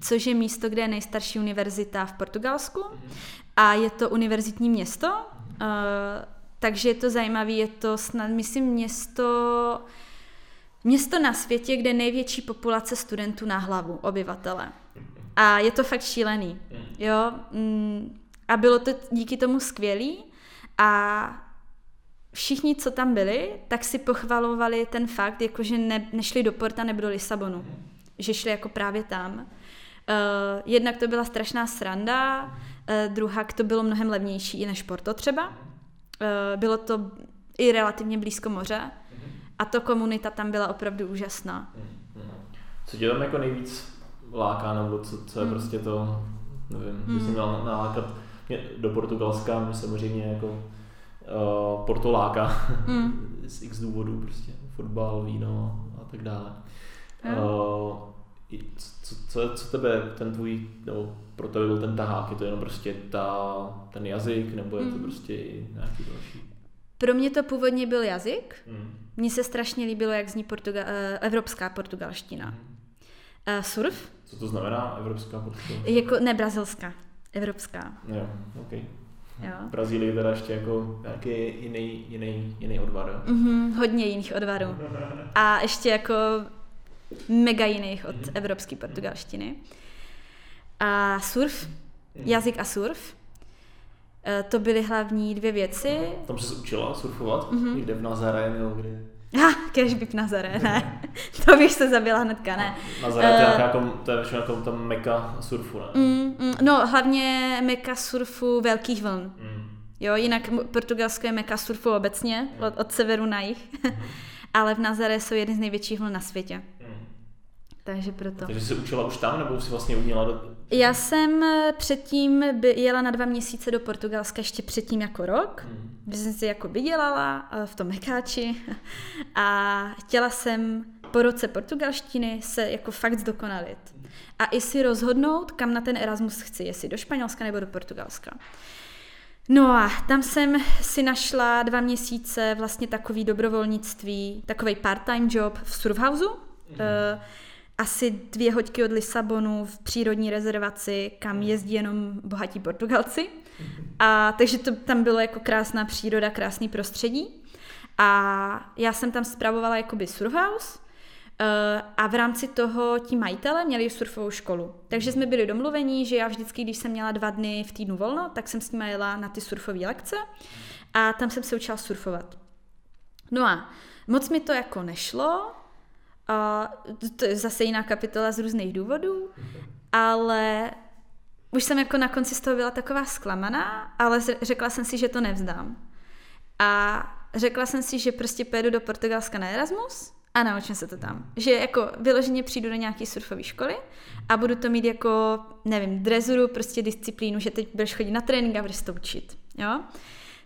což je místo, kde je nejstarší univerzita v Portugalsku a je to univerzitní město, uh, takže je to zajímavé, je to snad, myslím, město Město na světě, kde největší populace studentů na hlavu, obyvatele. A je to fakt šílený. Jo? Mm, a bylo to díky tomu skvělý. A všichni, co tam byli, tak si pochvalovali ten fakt, jako že ne, nešli do Porta nebo do Lisabonu. Že šli jako právě tam. Uh, jednak to byla strašná sranda, uh, druhá to bylo mnohem levnější než Porto třeba. Uh, bylo to i relativně blízko moře. A to komunita tam byla opravdu úžasná. Co tě tam jako nejvíc láká, nebo co, co je hmm. prostě to, nevím, hmm. jsi měla nalákat mě do Portugalska, mě samozřejmě jako uh, Porto láká hmm. z x důvodů, prostě fotbal, víno a tak dále. Hmm. Uh, co, co, co tebe, ten tvůj, nebo pro tebe byl ten tahák, je to jenom prostě ta, ten jazyk, nebo je to hmm. prostě nějaký další? Pro mě to původně byl jazyk. Hmm. Mně se strašně líbilo, jak zní portuga- uh, evropská portugalština. Uh, surf. Co to znamená evropská portugalština? Jako, ne, brazilská. Evropská. Jo, ok. Jo. Brazílie teda ještě jako nějaký jiný, jiný, jiný odvar? Mm-hmm, hodně jiných odvarů. A ještě jako mega jiných od mm-hmm. evropské portugalštiny. A surf, mm. jazyk a surf. Eh, to byly hlavní dvě věci. Tam se učila surfovat? Mm-hmm. Někde v Nazaré nebo kde? Ha, kež by v Nazaré, ne. to bych se zabila hnedka, ne. Nazaré to je, uh, jako, to je jako tam meka surfu, ne? Mm, mm, no, hlavně meka surfu velkých vln. Mm. Jo, jinak Portugalsko je meka surfu obecně, mm. od, od severu na jih. Mm. Ale v Nazaré jsou jedny z největších vln na světě. Takže proto. Takže jsi učila už tam, nebo jsi vlastně uměla do, já jsem eh, předtím by jela na dva měsíce do Portugalska ještě předtím jako rok, mm. jsem si jako vydělala eh, v tom mekáči a chtěla jsem po roce portugalštiny se jako fakt zdokonalit. A i si rozhodnout, kam na ten Erasmus chci, jestli do Španělska nebo do Portugalska. No a tam jsem si našla dva měsíce vlastně takový dobrovolnictví, takový part-time job v Surfhausu. Mm. Uh, asi dvě hoďky od Lisabonu v přírodní rezervaci, kam jezdí jenom bohatí Portugalci. A takže to tam bylo jako krásná příroda, krásný prostředí. A já jsem tam spravovala jakoby surfhouse eh, a v rámci toho ti majitele měli surfovou školu. Takže jsme byli domluvení, že já vždycky, když jsem měla dva dny v týdnu volno, tak jsem s nimi jela na ty surfové lekce a tam jsem se učila surfovat. No a moc mi to jako nešlo, a to je zase jiná kapitola z různých důvodů, ale už jsem jako na konci z toho byla taková zklamaná, ale řekla jsem si, že to nevzdám. A řekla jsem si, že prostě pojedu do Portugalska na Erasmus a naučím se to tam. Že jako vyloženě přijdu do nějaké surfové školy a budu to mít jako, nevím, drezuru, prostě disciplínu, že teď budeš chodit na trénink a budeš to učit. Jo?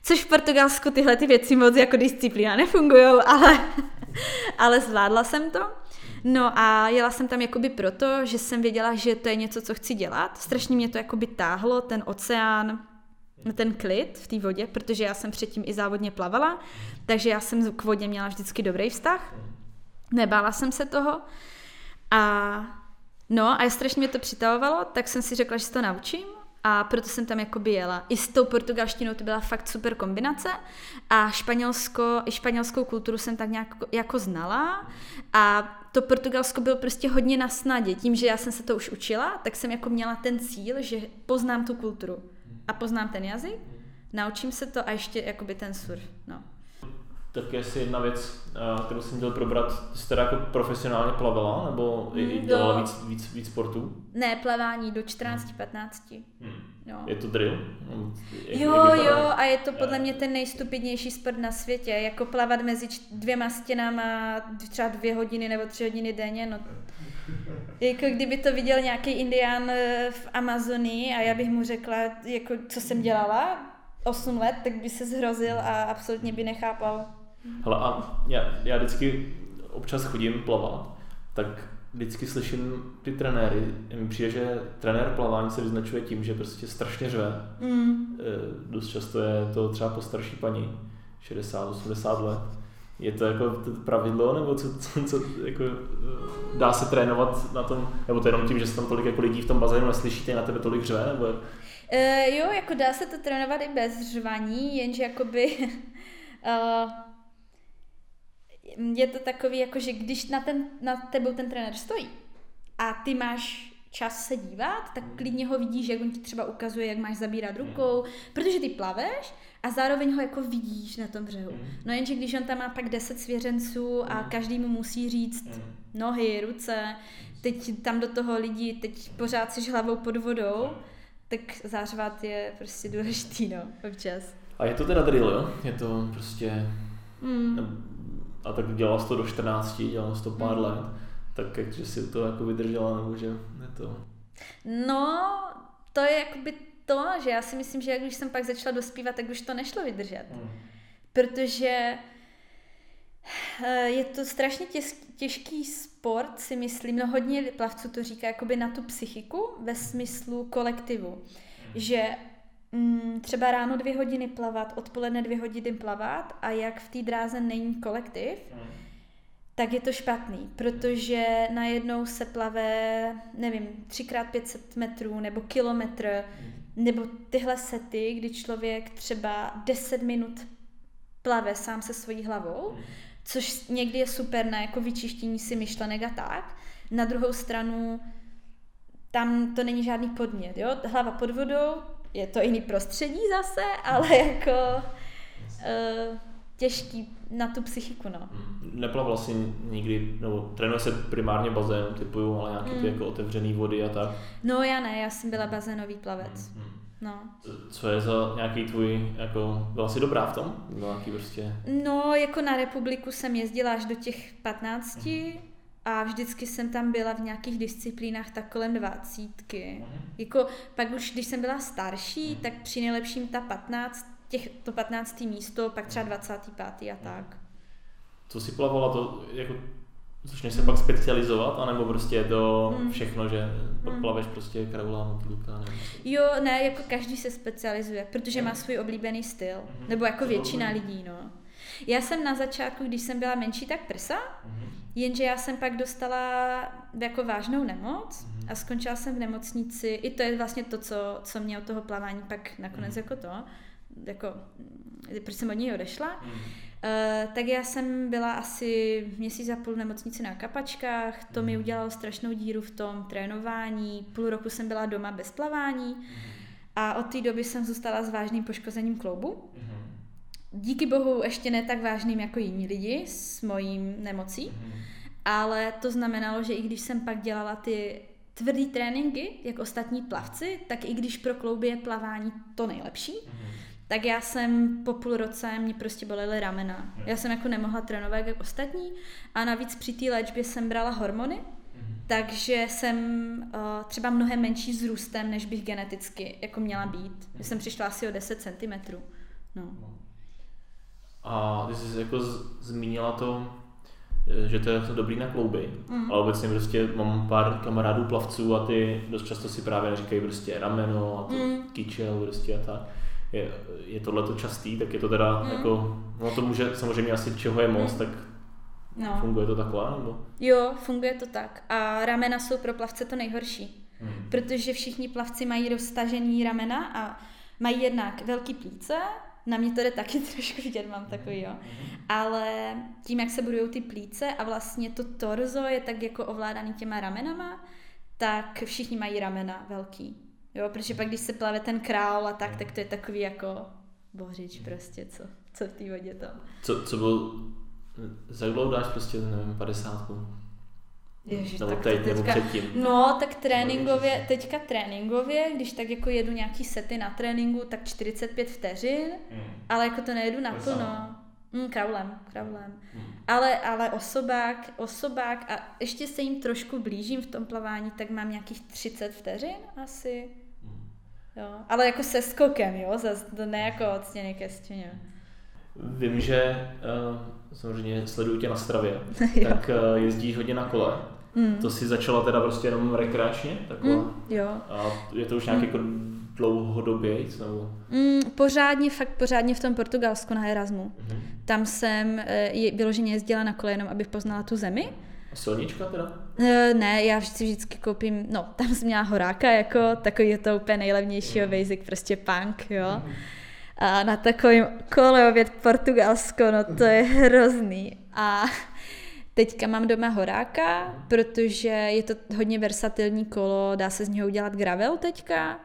Což v Portugalsku tyhle ty věci moc jako disciplína nefungují, ale, ale zvládla jsem to. No a jela jsem tam jakoby proto, že jsem věděla, že to je něco, co chci dělat. Strašně mě to jakoby táhlo, ten oceán, ten klid v té vodě, protože já jsem předtím i závodně plavala, takže já jsem k vodě měla vždycky dobrý vztah. Nebála jsem se toho. A no a strašně mě to přitahovalo, tak jsem si řekla, že se to naučím a proto jsem tam jakoby jela. I s tou portugalštinou to byla fakt super kombinace a španělsko, i španělskou kulturu jsem tak nějak jako znala a to Portugalsko bylo prostě hodně na snadě. Tím, že já jsem se to už učila, tak jsem jako měla ten cíl, že poznám tu kulturu. a poznám ten jazyk, naučím se to a ještě jakoby ten surf, no. Tak jestli jedna věc, eh, kterou jsem chtěl probrat, jste teda jako profesionálně plavala, nebo i Mm, dělala do- víc, víc, víc sportů? Ne, plavání do 14-15. Hmm. Jo. Je to drill? No, jak- Jo, jak vypadá? jo, a je to podle Jo. mě ten nejstupidnější sport na světě, jako plavat mezi dvěma stěnama třeba dvě hodiny nebo tři hodiny denně, no. Jako kdyby to viděl nějaký indián eh, v Amazonii a já bych mu řekla, jako co jsem dělala 8 let, tak by se zhrozil a absolutně by nechápal. Hele, a já, já vždycky občas chodím plavat, tak vždycky slyším ty trenéry. Mi přijde, že trenér plavání se vyznačuje tím, že prostě strašně řve. Mm. Eh, Dost často je to třeba po starší paní, 60-80 let. Je to jako to pravidlo, nebo co, co, co jako, eh, dá se trénovat na tom, nebo to jenom tím, že se tam tolik jako lidí v tom bazénu neslyšíte, na tebe tolik řve, nebo? E, jo, jako dá se to trénovat i bez řvaní, jenže jakoby uh, je to takový, jako že když na, ten, na tebou ten trenér stojí a ty máš čas se dívat, tak klidně ho vidíš, jak on ti třeba ukazuje, jak máš zabírat rukou, protože ty plaveš a zároveň ho jako vidíš na tom břehu. No jenže když on tam má pak 10 svěřenců a každý mu musí říct nohy, ruce, teď tam do toho lidi, teď pořád jsi hlavou pod vodou, tak zářvat je prostě důležitý, no, občas. A je to teda drill, jo? Je to prostě... Mm. A tak dělala to do 14, dělala to pár Mm. let. Tak jak, že si to jako vydržela, nebo že je to... No, to je jakoby to, že já si myslím, že když jsem pak začala dospívat, tak už to nešlo vydržet. Protože eh, je to strašně těž, těžký sport, si myslím, no hodně plavců to říká jakoby na tu psychiku ve smyslu kolektivu. Že mm, třeba ráno dvě hodiny plavat, odpoledne dvě hodiny plavat a jak v té dráze není kolektiv, tak je to špatný, protože najednou se plave, nevím, 3x500 metrů nebo kilometr, nebo tyhle sety, kdy člověk třeba 10 minut plave sám se svojí hlavou, což někdy je super na jako vyčištění si myšlenek a tak. Na druhou stranu tam to není žádný podmět, jo? Hlava pod vodou, je to jiný prostředí zase, ale jako uh, těžký na tu psychiku, no. Neplavala jsi nikdy, nebo trénuje se primárně bazén, typuju, ale nějaký ty Mm. jako otevřený vody a tak. No já ne, já jsem byla bazénový plavec. Mm. No. Co je za nějaký tvůj, jako, byla jsi dobrá v tom? Byla nějaký prostě... No, jako na republiku jsem jezdila až do těch 15 a vždycky jsem tam byla v nějakých disciplínách tak kolem dvacítky. Jako pak už, když jsem byla starší, tak při nejlepším ta 15, těch, to 15. místo, pak třeba 25. a tak. Co jsi plavala, to jako začneš se pak specializovat, anebo prostě to Mm. všechno, že Mm. plaveš prostě kraula, motýlka, nebo... Jo, ne, jako každý se specializuje, protože má svůj oblíbený styl. Mhm. Nebo jako většina lidí, no. Já jsem na začátku, když jsem byla menší, tak prsa, jenže já jsem pak dostala jako vážnou nemoc a skončila jsem v nemocnici. I to je vlastně to, co, co mě od toho plavání pak nakonec Mhm. jako to, jako, mm, proč jsem od něj odešla. Mm. Uh, tak já jsem byla asi měsíc a půl v nemocnici na kapačkách, to Mhm. mi udělalo strašnou díru v tom trénování, půl roku jsem byla doma bez plavání a od té doby jsem zůstala s vážným poškozením kloubu. Díky bohu ještě ne tak vážným jako jiní lidi s mojím nemocí, ale to znamenalo, že i když jsem pak dělala ty tvrdý tréninky, jak ostatní plavci, tak i když pro klouby je plavání to nejlepší, tak já jsem po půl roce, mě prostě bolely ramena. Já jsem jako nemohla trénovat jak ostatní a navíc při té léčbě jsem brala hormony, takže jsem uh, třeba mnohem menší vzrůstem, než bych geneticky jako měla být. Já jsem přišla asi o 10 cm. No. A ty jsi jako zmínila to, eh, že to je dobrý na klouby, Mhm. ale obecně prostě mám pár kamarádů plavců a ty dost často si právě říkají prostě rameno a to Mm. kyčel prostě a tak. Je, je tohle to častý, tak je to teda Mm. jako, no to může samozřejmě asi čeho je moc, Mm. tak no. funguje to takhle, nebo? Jo, funguje to tak. A ramena jsou pro plavce to nejhorší. Mm. Protože všichni plavci mají roztažený ramena a mají jednak velký plíce, na mě to jde taky trošku vidět, mám takový, jo. Ale tím, jak se budují ty plíce a vlastně to torzo je tak jako ovládaný těma ramenama, tak všichni mají ramena velký. Jo, protože pak když se plave ten král a tak, tak to je takový jako bořič prostě, co, co v té vodě tam. Co, co byl, za dlouho dáš prostě, nevím, 50 Ježiš, nebo tak teď, to nebo teďka, předtím. No, tak tréninkově, teďka tréninkově, když tak jako jedu nějaký sety na tréninku, tak 45 vteřin, Hmm. ale jako to nejedu naplno. Mm, kraulem, kraulem. Hmm. Ale, ale osobák, osobák a ještě se jim trošku blížím v tom plavání, tak mám nějakých 30 vteřin asi. Hmm. Jo. Ale jako se skokem, jo, zas to ne jako od stěny ke stěně. Vím, že uh, samozřejmě sleduju tě na Stravě, tak uh, jezdíš hodně na kole. Mm. To si začala teda prostě jenom rekreačně? Taková? Mm, jo. A je to už nějak jako dlouhodobě? Nebo? Mm, pořádně, fakt pořádně v tom Portugalsku na Erasmu. Mhm. Tam jsem eh, je, vyloženě jezdila na kole jenom, abych poznala tu zemi. A silnička teda? Eh, Ne, já si vždycky koupím, no, tam jsem měla horáka, jako takový je to úplně nejlevnějšího basic, prostě punk, jo. A na takovým kole obět Portugalsko, no to je hrozný. A teďka mám doma horáka, protože je to hodně versatilní kolo, dá se z něho udělat gravel teďka.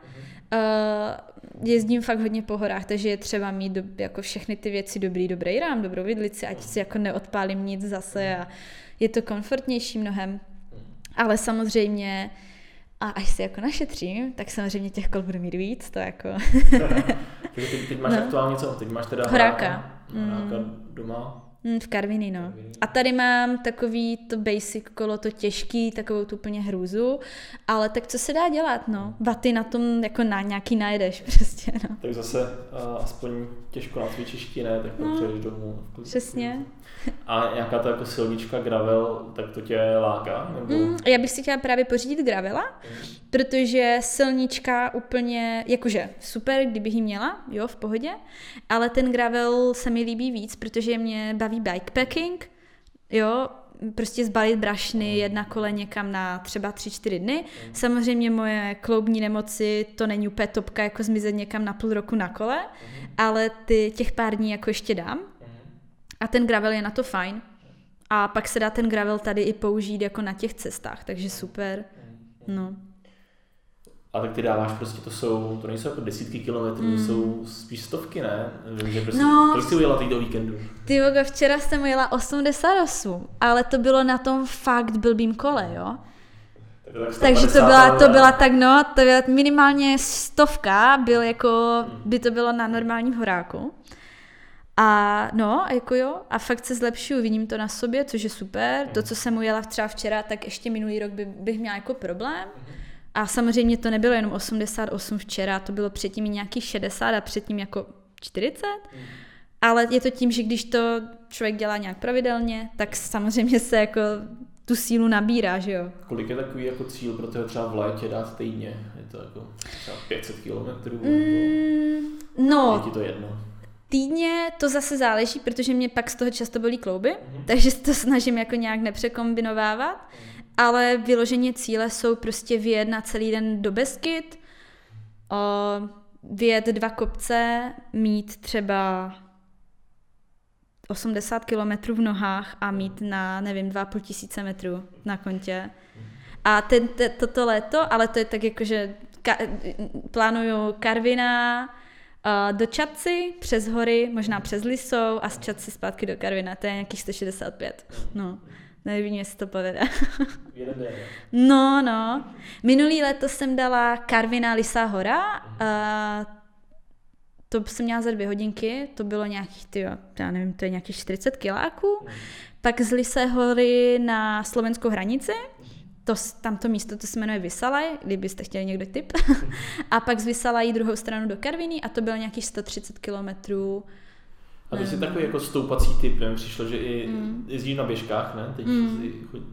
Uh, jezdím fakt hodně po horách, takže je třeba mít do, jako všechny ty věci dobrý, dobrý rám, dobrou vidlici, ať si jako neodpálím nic zase a je to komfortnější mnohem. Ale samozřejmě, a až si jako našetřím, tak samozřejmě těch kol budu mít víc, to jako... Takže teď, teď máš No. aktuálně co? Teď máš teda Horáka. Horáka doma. Mm, v Karviny, no. A tady mám takový to basic kolo, to těžký, takovou tu úplně hrůzu, ale tak co se dá dělat, no. Vaty na tom jako na nějaký najedeš prostě, no. Tak zase uh, aspoň těžko na cvičišti, ne? Tak No. přijedeš domů. Přesně. A nějaká ta jako silnička, gravel, tak to tě láká? Nebo... Mm, já bych si chtěla právě pořídit gravela, protože silnička úplně, jakože super, kdybych ji měla, jo, v pohodě, ale ten gravel se mi líbí víc, protože mě baví bikepacking, jo, prostě zbalit brašny, jet na kole někam na třeba 3-4 dny. Samozřejmě moje kloubní nemoci, to není úplně topka, jako zmizet někam na půl roku na kole, ale ty těch pár dní jako ještě dám. A ten gravel je na to fajn. A pak se dá ten gravel tady i použít jako na těch cestách, takže super. No. A tak ty dáváš prostě, to jsou, to nejsou jako desítky kilometrů, mm. jsou spíš stovky, ne? Vím, že prostě, No. kolik jsi ujela teď do víkendu? Ty vogo, včera jsem jela 88, ale to bylo na tom fakt blbým kole, jo. Tak, tak Takže to 150 byla, to byla tak no, to byla minimálně stovka, byl jako, by to bylo na normálním horáku. A no, jako jo, a fakt se zlepšuju, vidím to na sobě, což je super. To, co jsem ujela třeba včera, tak ještě minulý rok by, bych měla jako problém. A samozřejmě to nebylo jenom 88 včera, to bylo předtím i nějakých 60 a předtím jako 40. Ale je to tím, že když to člověk dělá nějak pravidelně, tak samozřejmě se jako tu sílu nabírá, že jo. Kolik je takový jako cíl pro tebe třeba v létě dát týdně? Je to jako třeba 500 kilometrů? nebo Mm, je no, ti to jedno? Týdně to zase záleží, protože mě pak z toho často bolí klouby, Mhm. takže to snažím jako nějak nepřekombinovávat, ale vyloženě cíle jsou prostě vyjet na celý den do Beskyt, o, vyjet dva kopce, mít třeba 80 kilometrů v nohách a mít na, nevím, 2,5 tisíce metrů na kontě. A ten, te, toto léto, ale to je tak jako, že ka, plánuju Karvina, uh, do Čaci, přes hory, možná přes Lisou a z Čaci zpátky do Karvina, to je nějakých 165. No, nevím, jestli to povede. No, no. Minulý léto jsem dala Karvina Lisa hora. Uh, to jsem měla za dvě hodinky, to bylo nějakých, tyjo, já nevím, to je nějakých 40 kiláků. Pak z Lise hory na slovenskou hranici, to, tamto místo, to se jmenuje Vysalaj, kdybyste chtěli někdo tip. a pak z Vysalají druhou stranu do Karviny a to bylo nějakých 130 kilometrů. A ty jsi takový jako stoupací typ, mi přišlo, že i Mm. jezdíš na běžkách, ne? Teď Mm.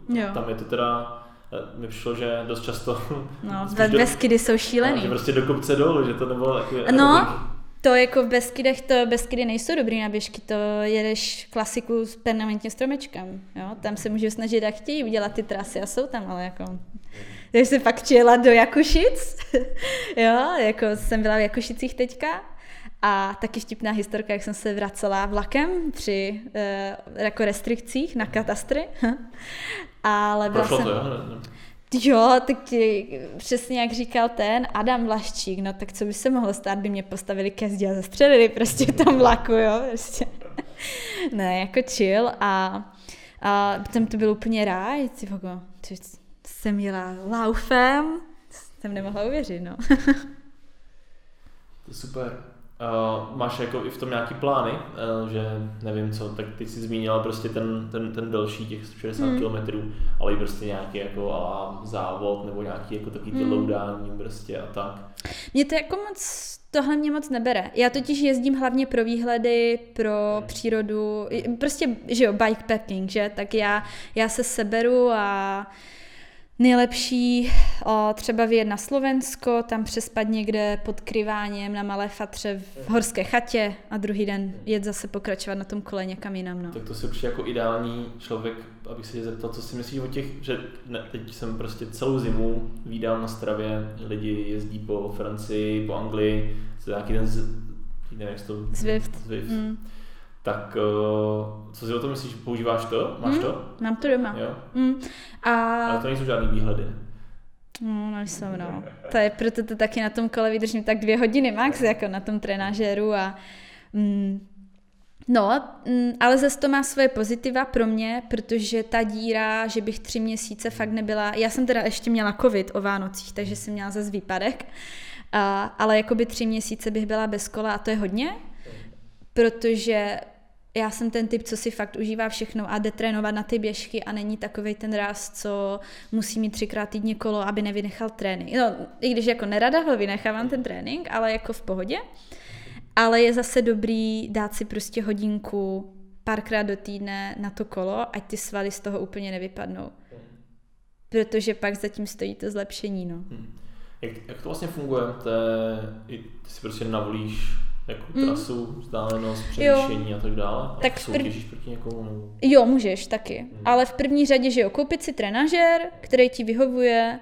Jo. tam je to teda, eh, mi přišlo, že dost často No, spíš ve do- Beskydy jsou že šílený. prostě do kopce dolů, že to nebylo takový No, to jako v Beskydech, to Beskydy nejsou dobrý na běžky, to jedeš klasiku s permanentně stromečkem, jo, tam se můžu snažit jak chtějí udělat ty trasy a jsou tam, ale jako, takže jsem pak přijela do Jakušic, jo, jako jsem byla v Jakušicích teďka. A taky vtipná historka, jak jsem se vracela vlakem při uh, jako restrikcích na katastry, ale byla Prošlo jsem, to, jo? Ne- ne- Jo, tak přesně jak říkal ten Adam Vlaščík, no tak co by se mohlo stát, by mě postavili ke zdi a zastřelili prostě tam vlaku, jo, prostě. ne, jako chill a, a tam to byl úplně ráj, ty vogo, jsem jela laufem, jsem nemohla uvěřit, no. to super. Uh, máš jako i v tom nějaký plány, uh, že nevím co, tak ty jsi zmínila prostě ten, ten, ten delší těch 60 hmm. km, ale i prostě nějaký jako a závod nebo nějaký jako taky ty hmm. loudání prostě a tak. Mě to jako moc, tohle mě moc nebere. Já totiž jezdím hlavně pro výhledy, pro hmm. přírodu, prostě, že jo, bikepacking, že, tak já, já se seberu a Nejlepší o, třeba vyjet na Slovensko, tam přespat někde pod kryváněm na malé fatře v horské chatě a druhý den jet zase pokračovat na tom kole někam jinam. No. Tak to si určitě jako ideální člověk, abych se tě zeptal, co si myslíš o těch, že ne, teď jsem prostě celou zimu výdal na Stravě, lidi jezdí po Francii, po Anglii, co nějaký den z, nevím, jak to... Zwift. Zwift. Mm tak uh, co si o tom myslíš? Používáš to? Máš mm, to? Mám to doma. Jo? Mm. A... Ale to nejsou žádný výhledy. No, nejsou, no. To je proto to taky na tom kole vydržím tak dvě hodiny max, jako na tom trenážéru a mm, No, mm, ale zase to má svoje pozitiva pro mě, protože ta díra, že bych tři měsíce fakt nebyla, já jsem teda ještě měla covid o Vánocích, takže jsem měla zase výpadek, a, ale jakoby tři měsíce bych byla bez kola a to je hodně, protože já jsem ten typ, co si fakt užívá všechno a jde trénovat na ty běžky a není takový ten ráz, co musí mít třikrát týdně kolo, aby nevynechal trénink. No, i když jako nerada ho vynechávám ten trénink, ale jako v pohodě. Ale je zase dobrý dát si prostě hodinku párkrát do týdne na to kolo, ať ty svaly z toho úplně nevypadnou. Protože pak zatím stojí to zlepšení, no. Hmm. Jak, jak to vlastně funguje? To je, ty si prostě navolíš jako mm. trasu, vzdálenost, přemýšlení a tak dále? A tak soutěžíš proti někomu? Nebo... Jo, můžeš taky. Mm. Ale v první řadě, že jo, koupit si trenažér, který ti vyhovuje,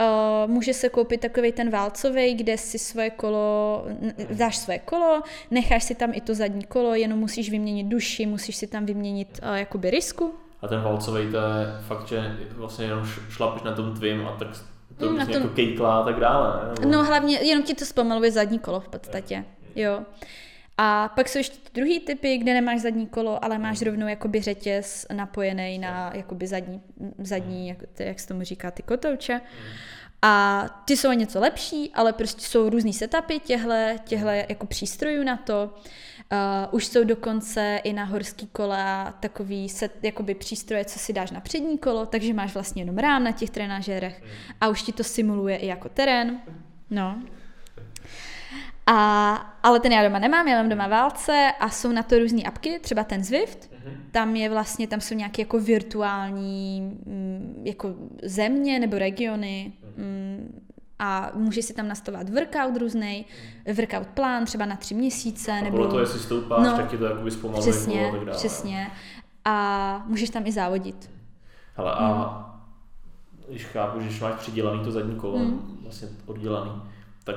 Uh, může se koupit takový ten válcový, kde si svoje kolo, dáš svoje kolo, necháš si tam i to zadní kolo, jenom musíš vyměnit duši, musíš si tam vyměnit uh, jakoby risku. A ten válcový to je fakt, že vlastně jenom šlapeš na tom tvým a tak to mm, vlastně tom... jako kejklá a tak dále. Ne? No hlavně jenom ti to zpomaluje zadní kolo v podstatě. Jo. A pak jsou ještě druhý typy, kde nemáš zadní kolo, ale máš rovnou jakoby řetěz napojený na jakoby zadní, zadní jak, jak se tomu říká, ty kotouče. A ty jsou něco lepší, ale prostě jsou různý setupy těhle, těhle jako přístrojů na to. Uh, už jsou dokonce i na horský kola takový set, jakoby přístroje, co si dáš na přední kolo, takže máš vlastně jenom rám na těch trenažérech a už ti to simuluje i jako terén. No. A, ale ten já doma nemám, já mám doma válce a jsou na to různé apky, třeba ten Zwift, mm-hmm. tam je vlastně, tam jsou nějaké jako virtuální mm, jako země nebo regiony mm, a můžeš si tam nastavovat workout různý, mhm. workout plán třeba na tři měsíce. A nebo to, jestli stoupáš, no, tak ti to jakoby zpomaluje. Přesně, a přesně. A můžeš tam i závodit. Hele, a mm. když chápu, že máš přidělaný to zadní kolo, mm. vlastně oddělaný, tak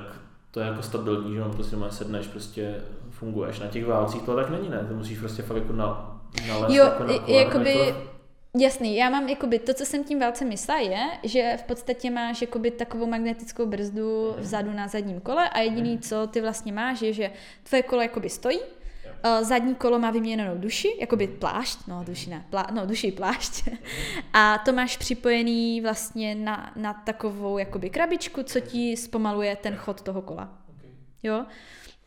to je jako stabilní, že jo, prostě má sedneš, prostě funguješ. Na těch válcích to tak není, ne? To musíš prostě fakt jako na, nalézt jo, jako na jakoby, to... Jasný, já mám jakoby, to, co jsem tím válcem myslela, je, že v podstatě máš jakoby takovou magnetickou brzdu vzadu na zadním kole a jediný, co ty vlastně máš, je, že tvoje kolo jakoby stojí, zadní kolo má vyměněnou duši, jakoby plášť, no duši ne, plá, no duši plášť. A to máš připojený vlastně na, na takovou jakoby krabičku, co ti zpomaluje ten chod toho kola. Jo?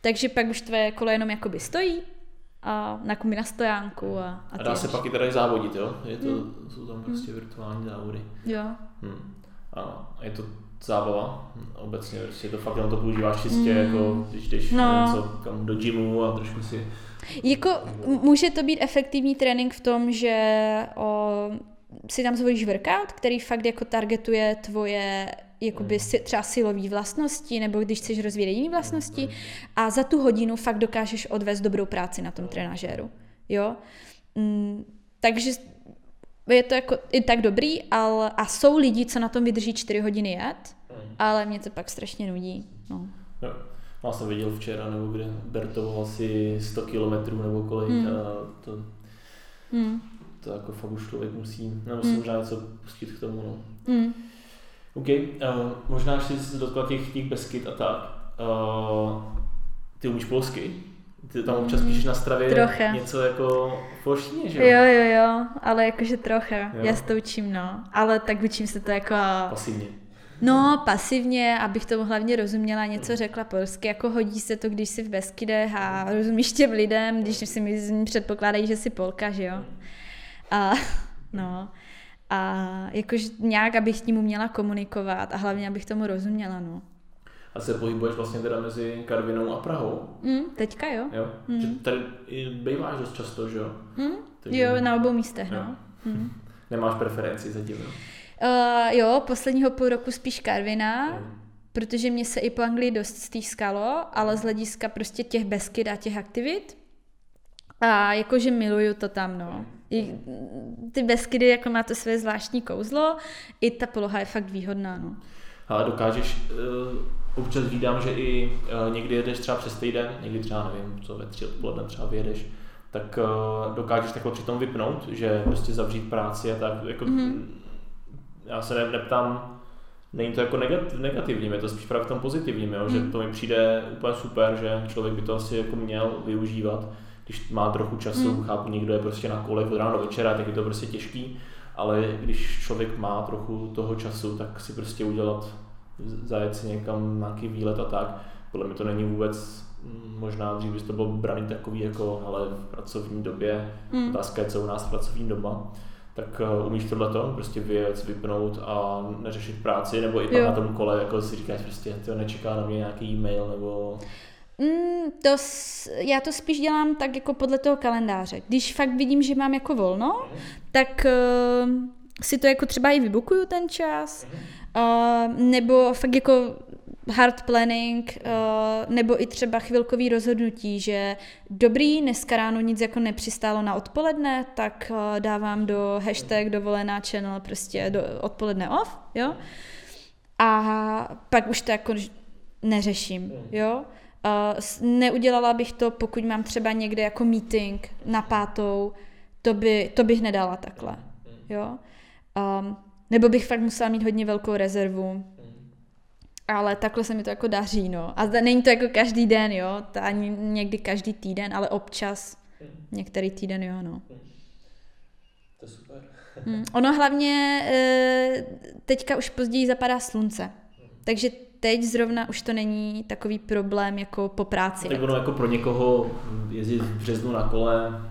Takže pak už tvoje kolo jenom jakoby stojí a na, na stojánku. A, a, a dá se pak i tady závodit, jo? Je to, hmm. Jsou tam prostě hmm. virtuální závody. Jo. Hmm. A je to zábava obecně, prostě to fakt jenom to používáš čistě, mm. jako když jdeš no. něco kam do gymu a trošku si... Jako může to být efektivní trénink v tom, že o, si tam zvolíš workout, který fakt jako targetuje tvoje jakoby si, třeba silové vlastnosti, nebo když chceš rozvíjet jiné vlastnosti a za tu hodinu fakt dokážeš odvést dobrou práci na tom trenažéru. Jo? Mm, takže je to jako i tak dobrý, ale, a jsou lidi, co na tom vydrží 4 hodiny jet, mm. Ale mě to pak strašně nudí. No. Jo. Já jsem viděl včera, nebo kde Bertovo asi 100 kilometrů nebo kolik mm. a to, mm. to jako fakt už člověk musí, nebo si mm. možná něco pustit k tomu. No. Mm. OK, uh, možná, jsi se dotkla těch, těch Beskyd a tak. Uh, ty umíš polsky? Ty tam občas píšeš na stravě Trocha. něco jako v polštině, že Jo, jo, jo, ale jakože trocha. Jo. Já se to učím, no. Ale tak učím se to jako... Pasivně. No, pasivně, abych tomu hlavně rozuměla, něco řekla polsky, jako hodí se to, když jsi v Beskydech a rozumíš těm lidem, když si mi předpokládají, že jsi Polka, že jo. A, no, a jakož nějak, abych s ním uměla komunikovat a hlavně, abych tomu rozuměla, no. A se pohybuješ vlastně teda mezi Karvinou a Prahou? Mm, teďka jo. Jo? Mm. Že tady býváš dost často, že jo? Mm, jo, na obou místech, no. Mm. Nemáš preferenci zatím, jo? Uh, jo, posledního půl roku spíš Karvina, mm. protože mě se i po Anglii dost stýskalo, ale z hlediska prostě těch Beskyd a těch aktivit. A jakože miluju to tam, no. I ty Beskydy jako má to své zvláštní kouzlo, i ta poloha je fakt výhodná, no. Ale dokážeš, uh, občas vídám, že i uh, někdy jedeš třeba přes týden, někdy třeba nevím, co ve tři odpoledne třeba vyjedeš, tak uh, dokážeš takhle přitom vypnout, že prostě zavřít práci a tak, jako mm-hmm já se ne, neptám, není to jako negativní, je to spíš právě v tom pozitivním, jo? že hmm. to mi přijde úplně super, že člověk by to asi jako měl využívat, když má trochu času, hmm. chápu, někdo je prostě na kole od rána do večera, tak je to prostě těžký, ale když člověk má trochu toho času, tak si prostě udělat, zajet si někam nějaký výlet a tak, podle mě to není vůbec mm, možná dřív by to bylo braný takový jako, ale v pracovní době, hmm. otázka je, co u nás pracovní doba, tak uh, umíš tohleto, prostě věc, vypnout a neřešit práci, nebo i na tom kole, jako si říkáš, prostě to nečeká na mě nějaký e-mail, nebo... Mm, to, já to spíš dělám tak jako podle toho kalendáře. Když fakt vidím, že mám jako volno, mm. tak uh, si to jako třeba i vybukuju ten čas, uh, nebo fakt jako hard planning, uh, nebo i třeba chvilkový rozhodnutí, že dobrý, dneska ráno nic jako nepřistálo na odpoledne, tak uh, dávám do hashtag dovolená channel prostě do odpoledne off, jo. A pak už to jako neřeším, jo. Uh, neudělala bych to, pokud mám třeba někde jako meeting na pátou, to, by, to bych nedala takhle, jo. Um, nebo bych fakt musela mít hodně velkou rezervu, ale takhle se mi to jako daří, no. A není to jako každý den, jo, to ani někdy každý týden, ale občas, některý týden, jo, no. To je super. Ono hlavně e, teďka už později zapadá slunce, takže teď zrovna už to není takový problém jako po práci. Tak ono jako pro někoho jezdit v březnu na kole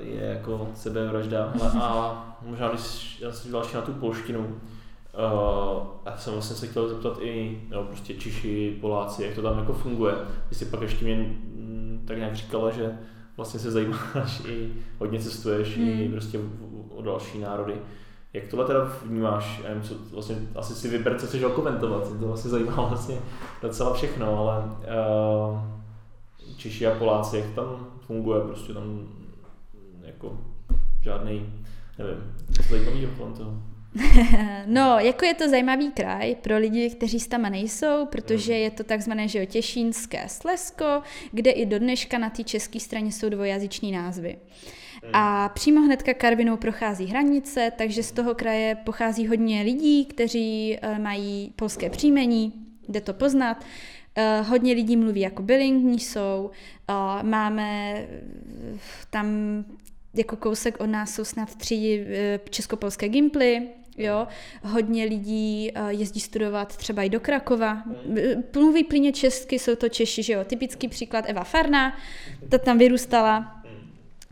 je jako sebevražda, a možná když já jsem další na tu polštinu, Uh, já jsem vlastně se chtěl zeptat i no, prostě Čiši, Poláci, jak to tam jako funguje. Ty jsi pak ještě mě mm, tak nějak říkala, že vlastně se zajímáš i hodně cestuješ hmm. i prostě o další národy. Jak tohle teda vnímáš? Já nevím, co vlastně, asi si vyber, co chceš komentovat. To vlastně zajímá vlastně docela všechno, ale uh, Čiši a Poláci, jak tam funguje, prostě tam jako žádný, nevím, zajímavý kolem toho. no, jako je to zajímavý kraj pro lidi, kteří tam nejsou, protože je to takzvané že Těšínské Slesko, kde i do dneška na té české straně jsou dvojazyční názvy. A přímo hnedka Karvinou prochází hranice, takže z toho kraje pochází hodně lidí, kteří uh, mají polské příjmení, jde to poznat. Uh, hodně lidí mluví jako bilingní jsou, uh, máme tam jako kousek od nás jsou snad tři českopolské gimply, Jo, hodně lidí jezdí studovat třeba i do Krakova. Mluví plně česky, jsou to Češi, že jo. Typický příklad Eva Farna, ta tam vyrůstala.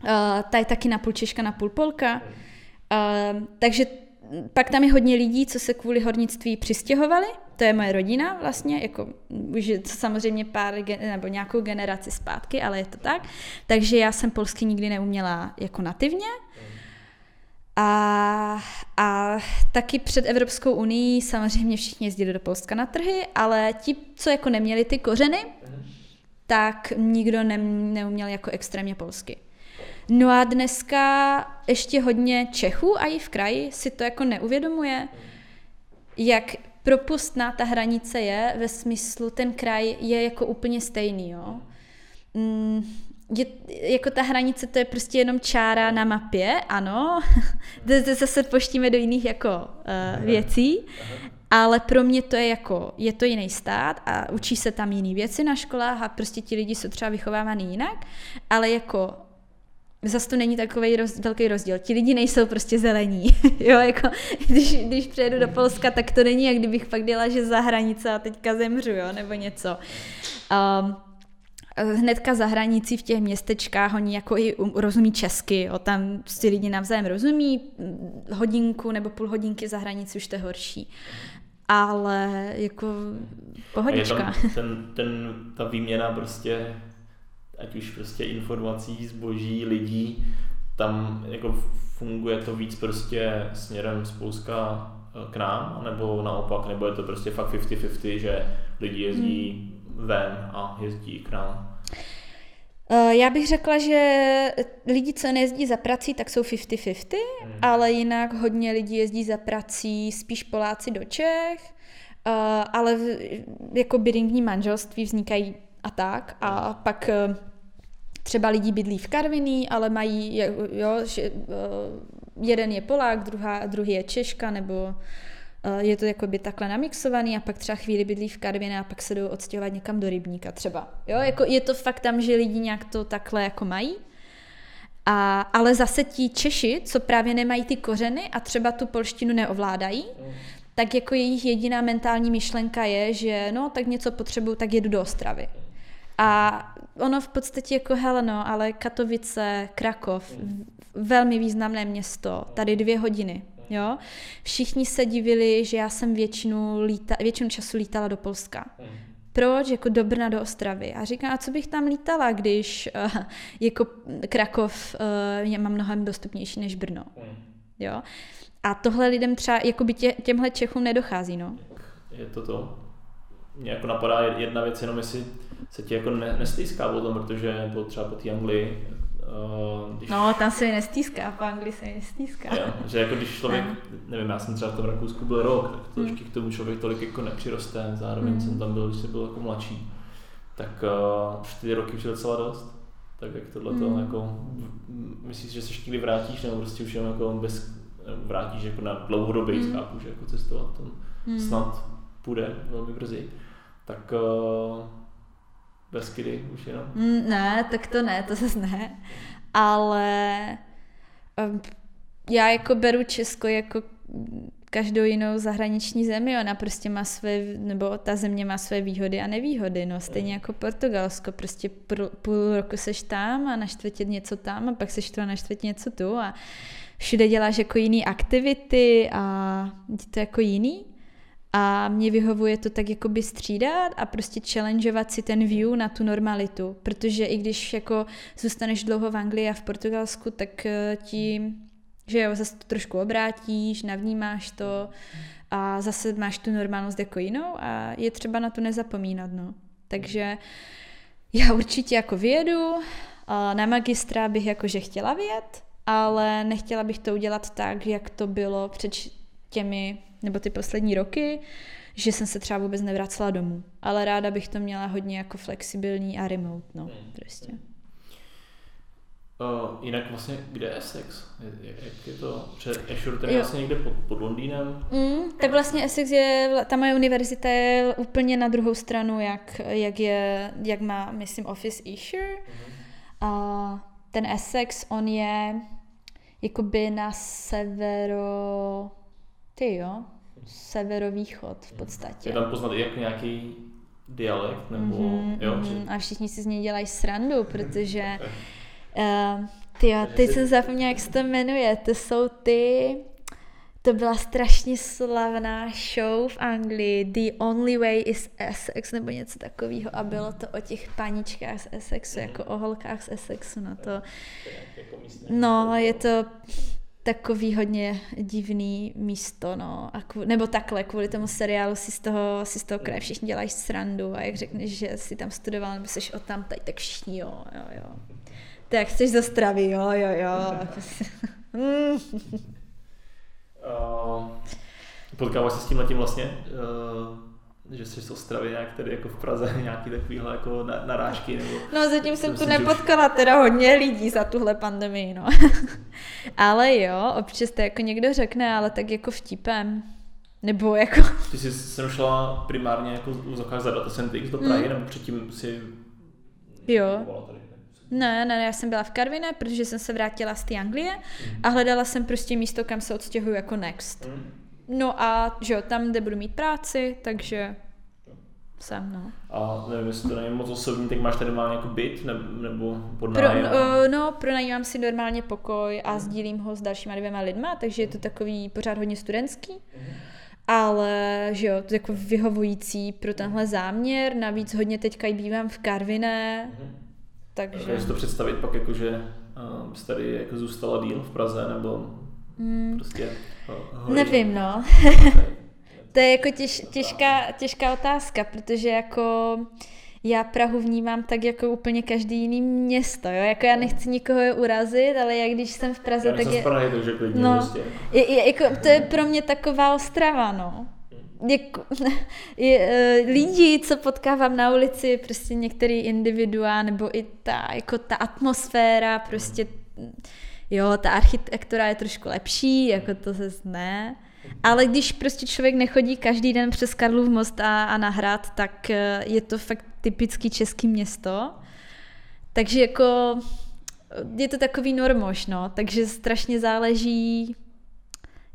Uh, ta je taky napůl Češka, napůl Polka. Uh, takže pak tam je hodně lidí, co se kvůli hornictví přistěhovali. To je moje rodina vlastně, jako už samozřejmě pár nebo nějakou generaci zpátky, ale je to tak. Takže já jsem polsky nikdy neuměla jako nativně. A, a taky před Evropskou unii samozřejmě všichni jezdili do Polska na trhy, ale ti, co jako neměli ty kořeny, tak nikdo ne, neuměl jako extrémně polsky. No a dneska ještě hodně Čechů a i v kraji si to jako neuvědomuje, jak propustná ta hranice je ve smyslu, ten kraj je jako úplně stejný, jo. Mm, je, jako ta hranice, to je prostě jenom čára na mapě, ano. Zase poštíme do jiných jako uh, věcí, ale pro mě to je jako, je to jiný stát a učí se tam jiný věci na školách a prostě ti lidi jsou třeba vychovávaný jinak, ale jako zase to není takový roz, velký rozdíl. Ti lidi nejsou prostě zelení. jo, jako, když, když přijedu do Polska, tak to není, jak kdybych fakt dělala, že za hranice a teďka zemřu, jo, nebo něco. Um, hnedka za hranicí v těch městečkách oni jako i um, rozumí česky, jo, tam si lidi navzájem rozumí, hodinku nebo půl hodinky za hranici už to je horší. Ale jako pohodička. A je tam ten, ten, ta výměna prostě ať už prostě informací, zboží, lidí, tam jako funguje to víc prostě směrem z Polska eh, k nám, nebo naopak, nebo je to prostě fakt 50-50, že lidi jezdí hmm. ven a jezdí k nám? Eh, já bych řekla, že lidi, co nejezdí za prací, tak jsou 50-50, hmm. ale jinak hodně lidí jezdí za prací, spíš Poláci do Čech, eh, ale jako biringní manželství vznikají a tak. A pak eh, třeba lidi bydlí v Karviní, ale mají, jo, že, eh, jeden je Polák, druhá, druhý je Češka, nebo eh, je to jakoby takhle namixovaný a pak třeba chvíli bydlí v Karvině a pak se jdou odstěhovat někam do rybníka třeba. Jo, jako je to fakt tam, že lidi nějak to takhle jako mají. A, ale zase ti Češi, co právě nemají ty kořeny a třeba tu polštinu neovládají, tak jako jejich jediná mentální myšlenka je, že no, tak něco potřebuju, tak jedu do Ostravy. A ono v podstatě jako hele no, ale Katovice, Krakov, velmi významné město, tady dvě hodiny. Jo? Všichni se divili, že já jsem většinu, líta, většinu času lítala do Polska. Proč? Jako do Brna, do Ostravy. A říkám, a co bych tam lítala, když uh, jako Krakov uh, je mám mnohem dostupnější než Brno. Jo? A tohle lidem třeba, jako by tě, těmhle Čechům nedochází, no. Je to to. Mně jako napadá jedna věc, jenom jestli se ti jako ne, nestýská potom, protože to třeba po té Anglii Uh, když... No, tam se mi nestýská, po Anglii se mi nestýská. Jo, že jako když člověk, no. nevím, já jsem třeba v tom Rakousku byl rok, tak to hmm. k tomu člověk tolik jako nepřiroste, zároveň hmm. jsem tam byl, když jsem byl jako mladší. Tak uh, čtyři roky už je docela dost. Tak jak tohle to hmm. jako, myslíš, že se někdy vrátíš, nebo prostě už jenom jako bez, vrátíš jako na dlouhodobě, hmm. chápu, že jako cestovat to hmm. snad půjde velmi brzy. Tak uh, Beskydy už jenom? Mm, ne, tak to ne, to zase ne. Ale um, já jako beru Česko jako každou jinou zahraniční zemi, ona prostě má své, nebo ta země má své výhody a nevýhody, no stejně jako Portugalsko, prostě půl roku seš tam a na čtvrtě něco tam a pak seš tu a na čtvrtě něco tu a všude děláš jako jiný aktivity a je to jako jiný. A mě vyhovuje to tak jakoby střídat a prostě challengeovat si ten view na tu normalitu, protože i když jako zůstaneš dlouho v Anglii a v Portugalsku, tak eh, ti, že jo, zase to trošku obrátíš, navnímáš to a zase máš tu normálnost jako jinou a je třeba na to nezapomínat, no. Takže já určitě jako vyjedu, na magistra bych jakože chtěla vyjet, ale nechtěla bych to udělat tak, jak to bylo před těmi nebo ty poslední roky, že jsem se třeba vůbec nevracela domů. Ale ráda bych to měla hodně jako flexibilní a remote, no, hmm. prostě. Uh, jinak vlastně, kde je Essex? Jak je to? Před ten je vlastně někde pod, pod Londýnem? Mm, tak vlastně Essex je, ta moje univerzita je úplně na druhou stranu, jak, jak, je, jak má, myslím, Office Ashore. Mm-hmm. Uh, ten Essex, on je jakoby na severo ty jo, severovýchod v podstatě. Je tam poznat jak nějaký dialekt, nebo mm-hmm, jo? Mm-hmm. A všichni si z něj dělají srandu, protože uh, ty jo, teď jsem zapomněla, jak se to jmenuje, to jsou ty, to byla strašně slavná show v Anglii, The Only Way is Essex, nebo něco takového a bylo to o těch paničkách z Essexu, jako o holkách z Essexu, no to, no je to takový hodně divný místo, no. A kvůli, nebo takhle, kvůli tomu seriálu si z toho, si z toho kraje všichni dělají srandu a jak řekneš, že jsi tam studoval nebo jsi o tam, tady, tak všichni jo, jo, jo. Tak chceš za stravy, jo, jo, jo. uh, potkáváš se s tím letím vlastně? Uh že jsi z Ostravy nějak tady jako v Praze nějaký takovýhle jako narážky nebo... No zatím jsem tu nepotkala teda hodně lidí za tuhle pandemii, no. ale jo, občas to jako někdo řekne, ale tak jako vtipem. Nebo jako... Ty jsi se šla primárně jako zakázat Data Centix do Prahy, mm. nebo předtím si... Jo. Ne, ne, já jsem byla v Karvine, protože jsem se vrátila z té Anglie mm. a hledala jsem prostě místo, kam se odstěhuju jako next. Mm. No a že jo, tam, kde budu mít práci, takže jsem, no. A nevím, jestli to není moc osobní, tak máš tady normálně jako byt nebo, nebo pod Pro, uh, no, pronajímám si normálně pokoj a sdílím ho s dalšíma dvěma lidma, takže je to takový pořád hodně studentský. Mm. Ale, že jo, to je jako vyhovující pro tenhle záměr, navíc hodně teďka i bývám v Karviné, mm. takže... Takže to představit pak jako, že uh, jsi tady jako zůstala díl v Praze, nebo mm. prostě... Uh, Nevím, no. to je jako těž, těžká, těžká otázka, protože jako já Prahu vnímám tak jako úplně každý jiný město, jo? Jako já nechci nikoho urazit, ale jak když jsem v Praze, já tak je... Prahy, takže klidně no, prostě. je, je, jako, to je pro mě taková ostrava, no. Jako, je, uh, lidi, co potkávám na ulici, prostě některý individua, nebo i ta, jako ta atmosféra, prostě, jo, ta architektura je trošku lepší, jako to se ne. Ale když prostě člověk nechodí každý den přes Karlův most a, a na hrad, tak eh, je to fakt typický český město. Takže jako je to takový normož, no, takže strašně záleží,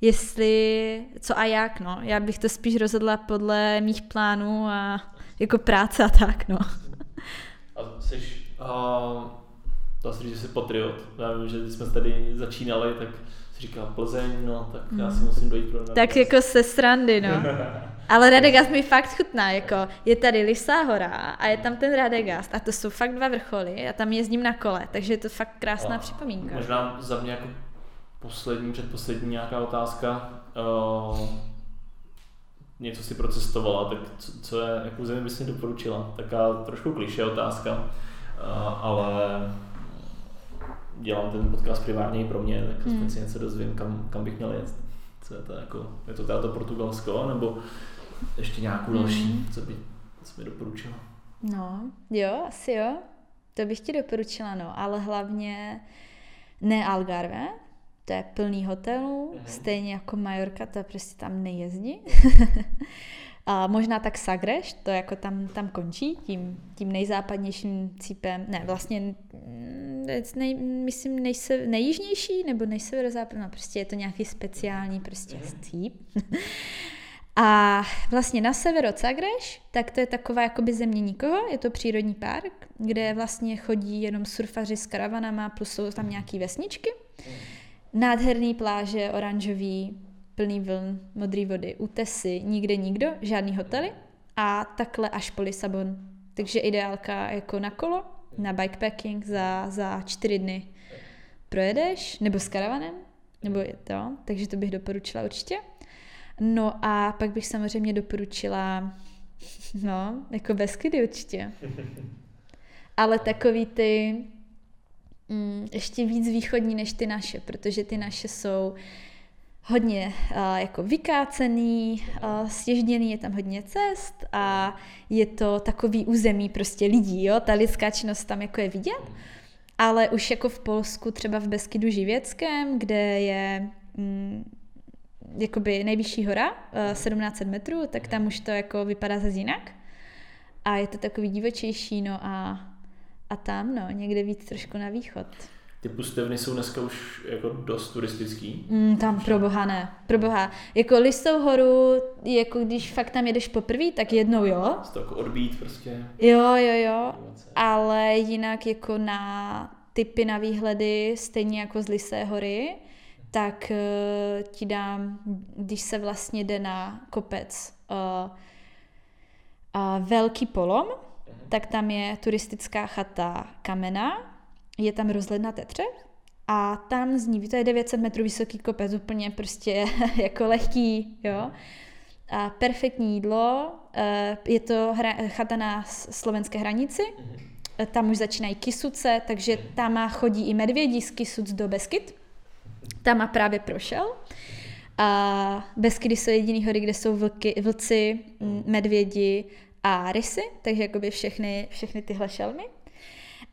jestli, co a jak, no. Já bych to spíš rozhodla podle mých plánů a jako práce a tak, no. A jsi, uh, dá se říct, že jsi patriot. Já vím, že jsme tady začínali, tak říká Plzeň, no tak já si musím dojít pro Radegast. Tak jako se srandy, no. Ale Radegast mi fakt chutná, jako je tady Lisá hora a je tam ten Radegast a to jsou fakt dva vrcholy a tam jezdím na kole, takže je to fakt krásná a připomínka. Možná za mě jako poslední, předposlední nějaká otázka. Uh, něco si procestovala, tak co, co je, jakou zemi bys mi doporučila? Taká trošku kliše otázka, uh, ale dělám ten podcast primárně i pro mě, tak hmm. si něco dozvím, kam, kam bych měl jet. Co je to jako, je to teda to Portugalsko, nebo ještě nějakou hmm. další, co by, co by doporučila? No, jo, asi jo. To bych ti doporučila, no, ale hlavně ne Algarve, to je plný hotelů, mm-hmm. stejně jako Majorka, to prostě tam nejezdí. A možná tak Sagreš, to jako tam, tam končí, tím, tím nejzápadnějším cípem, ne, vlastně mm, nej, myslím nejse, nejjižnější nebo nejseverozápadní, no prostě je to nějaký speciální prostě cíp. A vlastně na severu Cagreš, tak to je taková jakoby země nikoho, je to přírodní park, kde vlastně chodí jenom surfaři s karavanama, plus jsou tam nějaký vesničky. Nádherný pláže, oranžový, plný vln, modré vody, útesy, nikde nikdo, žádný hotely a takhle až po Lisabon. Takže ideálka jako na kolo, na bikepacking za, za čtyři dny projedeš, nebo s karavanem, nebo je to, takže to bych doporučila určitě. No a pak bych samozřejmě doporučila, no, jako Beskydy určitě. Ale takový ty, mm, ještě víc východní než ty naše, protože ty naše jsou hodně uh, jako vykácený, uh, stěžděný, je tam hodně cest a je to takový území prostě lidí, jo, ta lidská činnost tam jako je vidět, ale už jako v Polsku, třeba v Beskydu Živěckém, kde je mm, jakoby nejvyšší hora, uh, 1700 metrů, tak tam už to jako vypadá zase jinak a je to takový divočejší, no a, a tam, no, někde víc trošku na východ. Ty pustevny jsou dneska už jako dost turistický. Mm, tam pro boha ne, pro boha. Jako Listou horu, jako když fakt tam jedeš poprvé, tak jednou jo. To jako odbít prostě. Jo, jo, jo. Ale jinak jako na typy na výhledy, stejně jako z Lisé hory, tak uh, ti dám, když se vlastně jde na kopec uh, uh, Velký polom, uh-huh. tak tam je turistická chata Kamena, je tam rozhled na Tetře a tam zní, to je 900 metrů vysoký kopec, úplně prostě jako lehký, jo. A perfektní jídlo, eh, je to hra, chata na slovenské hranici, mhm. tam už začínají kysuce, takže tam chodí i medvědí z Kysuc do Beskyt. Tam a právě prošel. A Beskydy jsou jediný hory, kde jsou vlky, vlci, medvědi a rysy, takže jakoby všechny, všechny tyhle šelmy.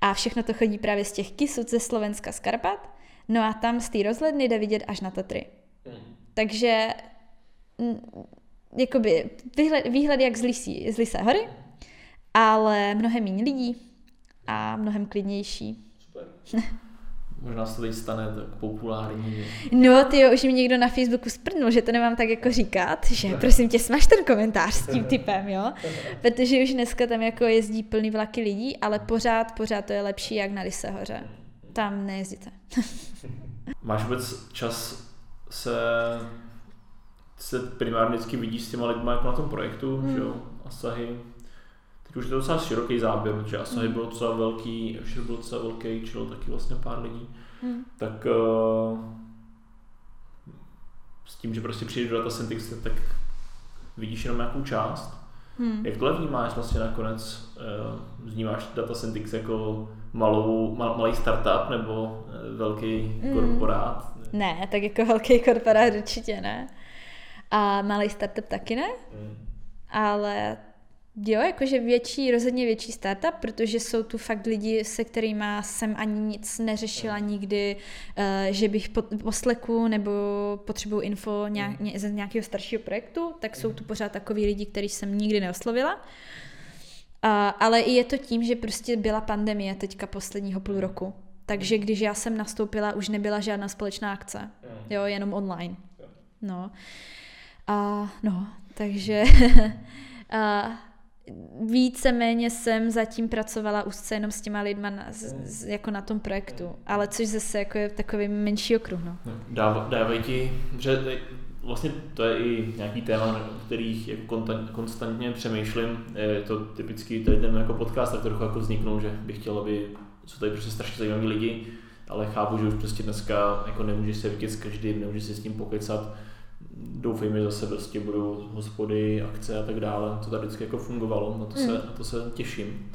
A všechno to chodí právě z těch Kisuc ze Slovenska z Karpat. No a tam z té rozhledny jde vidět až na Tatry. Mm. Takže jakoby výhled, výhled jak z, Lisí, z Lisé hory, ale mnohem méně lidí a mnohem klidnější. Super. Možná se to teď stane tak populární. No, ty jo, už mi někdo na Facebooku sprdnul, že to nemám tak jako říkat, že prosím tě, smaž ten komentář s tím typem, jo. Protože už dneska tam jako jezdí plný vlaky lidí, ale pořád, pořád to je lepší jak na Lise hoře. Tam nejezdíte. Máš vůbec čas se, se primárně vždycky vidíš s těma lidma jako na tom projektu, hmm. že jo? Asahi, teď už je to docela široký záběr, protože Asahi hmm. bylo docela velký, Všel byl docela velký, čilo taky vlastně pár lidí. Hmm. Tak uh, s tím, že prostě přijde do Data Syntax, tak vidíš jenom nějakou část. Hmm. Jak tohle vnímáš vlastně nakonec? Uh, vnímáš Data Syntax jako malou, mal, malý startup nebo uh, velký hmm. korporát? Ne, tak jako velký korporát určitě ne. A malý startup taky ne. Hmm. Ale Jo, jakože větší, rozhodně větší startup, protože jsou tu fakt lidi, se kterými jsem ani nic neřešila nikdy, uh, že bych po, po Slacku nebo potřebuju info nějak, ně, ze nějakého staršího projektu, tak jsou tu pořád takový lidi, který jsem nikdy neoslovila. Uh, ale i je to tím, že prostě byla pandemie teďka posledního půl roku. Takže když já jsem nastoupila, už nebyla žádná společná akce. Jo, jenom online. No. A no, takže... a, víceméně jsem zatím pracovala úzce jenom s těma lidma na, z, jako na tom projektu, ale což zase jako je takový menší okruh. No. Dáv, dávají ti, že vlastně to je i nějaký téma, o kterých jako konstantně přemýšlím. Je to typicky tady ten jako podcast, tak trochu jako vzniknou, že bych chtěl, aby jsou tady prostě strašně zajímaví lidi, ale chápu, že už prostě dneska jako nemůžeš se vidět s každým, nemůžeš si s tím pokecat doufejme, že zase prostě budou hospody, akce a tak dále. To tady vždycky jako fungovalo, na to se, mm. na to se těším.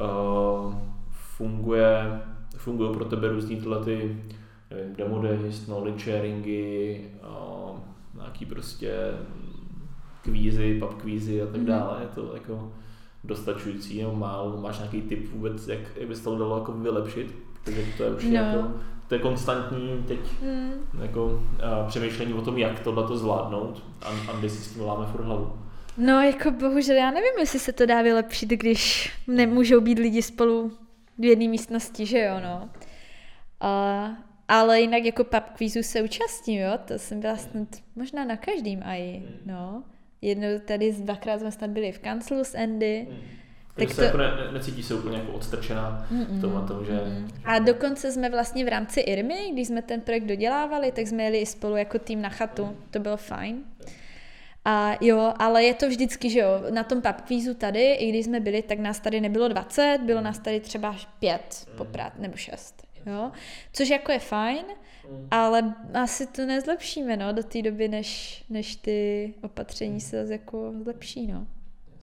Uh, funguje, fungují pro tebe různý tyhle ty nevím, demo days, knowledge sharingy, uh, nějaký prostě kvízy, pub kvízy a tak mm. dále. Je to jako dostačující nebo málo? Máš nějaký tip vůbec, jak, jak by se to dalo jako vylepšit? Takže to je už no. jako to je konstantní teď mm. jako, uh, přemýšlení o tom, jak tohle to zvládnout a Andy si s tím láme furt hlavu. No, jako bohužel já nevím, jestli se to dá vylepšit, když nemůžou být lidi spolu v jedné místnosti, že jo, no. Uh, ale jinak jako pub kvízu se účastním, jo, to jsem byla snad možná na každým aj, no. Jednou tady dvakrát jsme snad byli v kanclu s Andy, mm tak to... se jako ne, necítí se úplně jako odstrčená v tom, tom, že... A dokonce jsme vlastně v rámci Irmy, když jsme ten projekt dodělávali, tak jsme jeli spolu jako tým na chatu, to bylo fajn. A jo, ale je to vždycky, že jo, na tom pub kvízu tady, i když jsme byli, tak nás tady nebylo 20, bylo nás tady třeba pět poprát, nebo šest, jo. Což jako je fajn, ale asi to nezlepšíme, no, do té doby, než, než ty opatření se jako zlepší, no.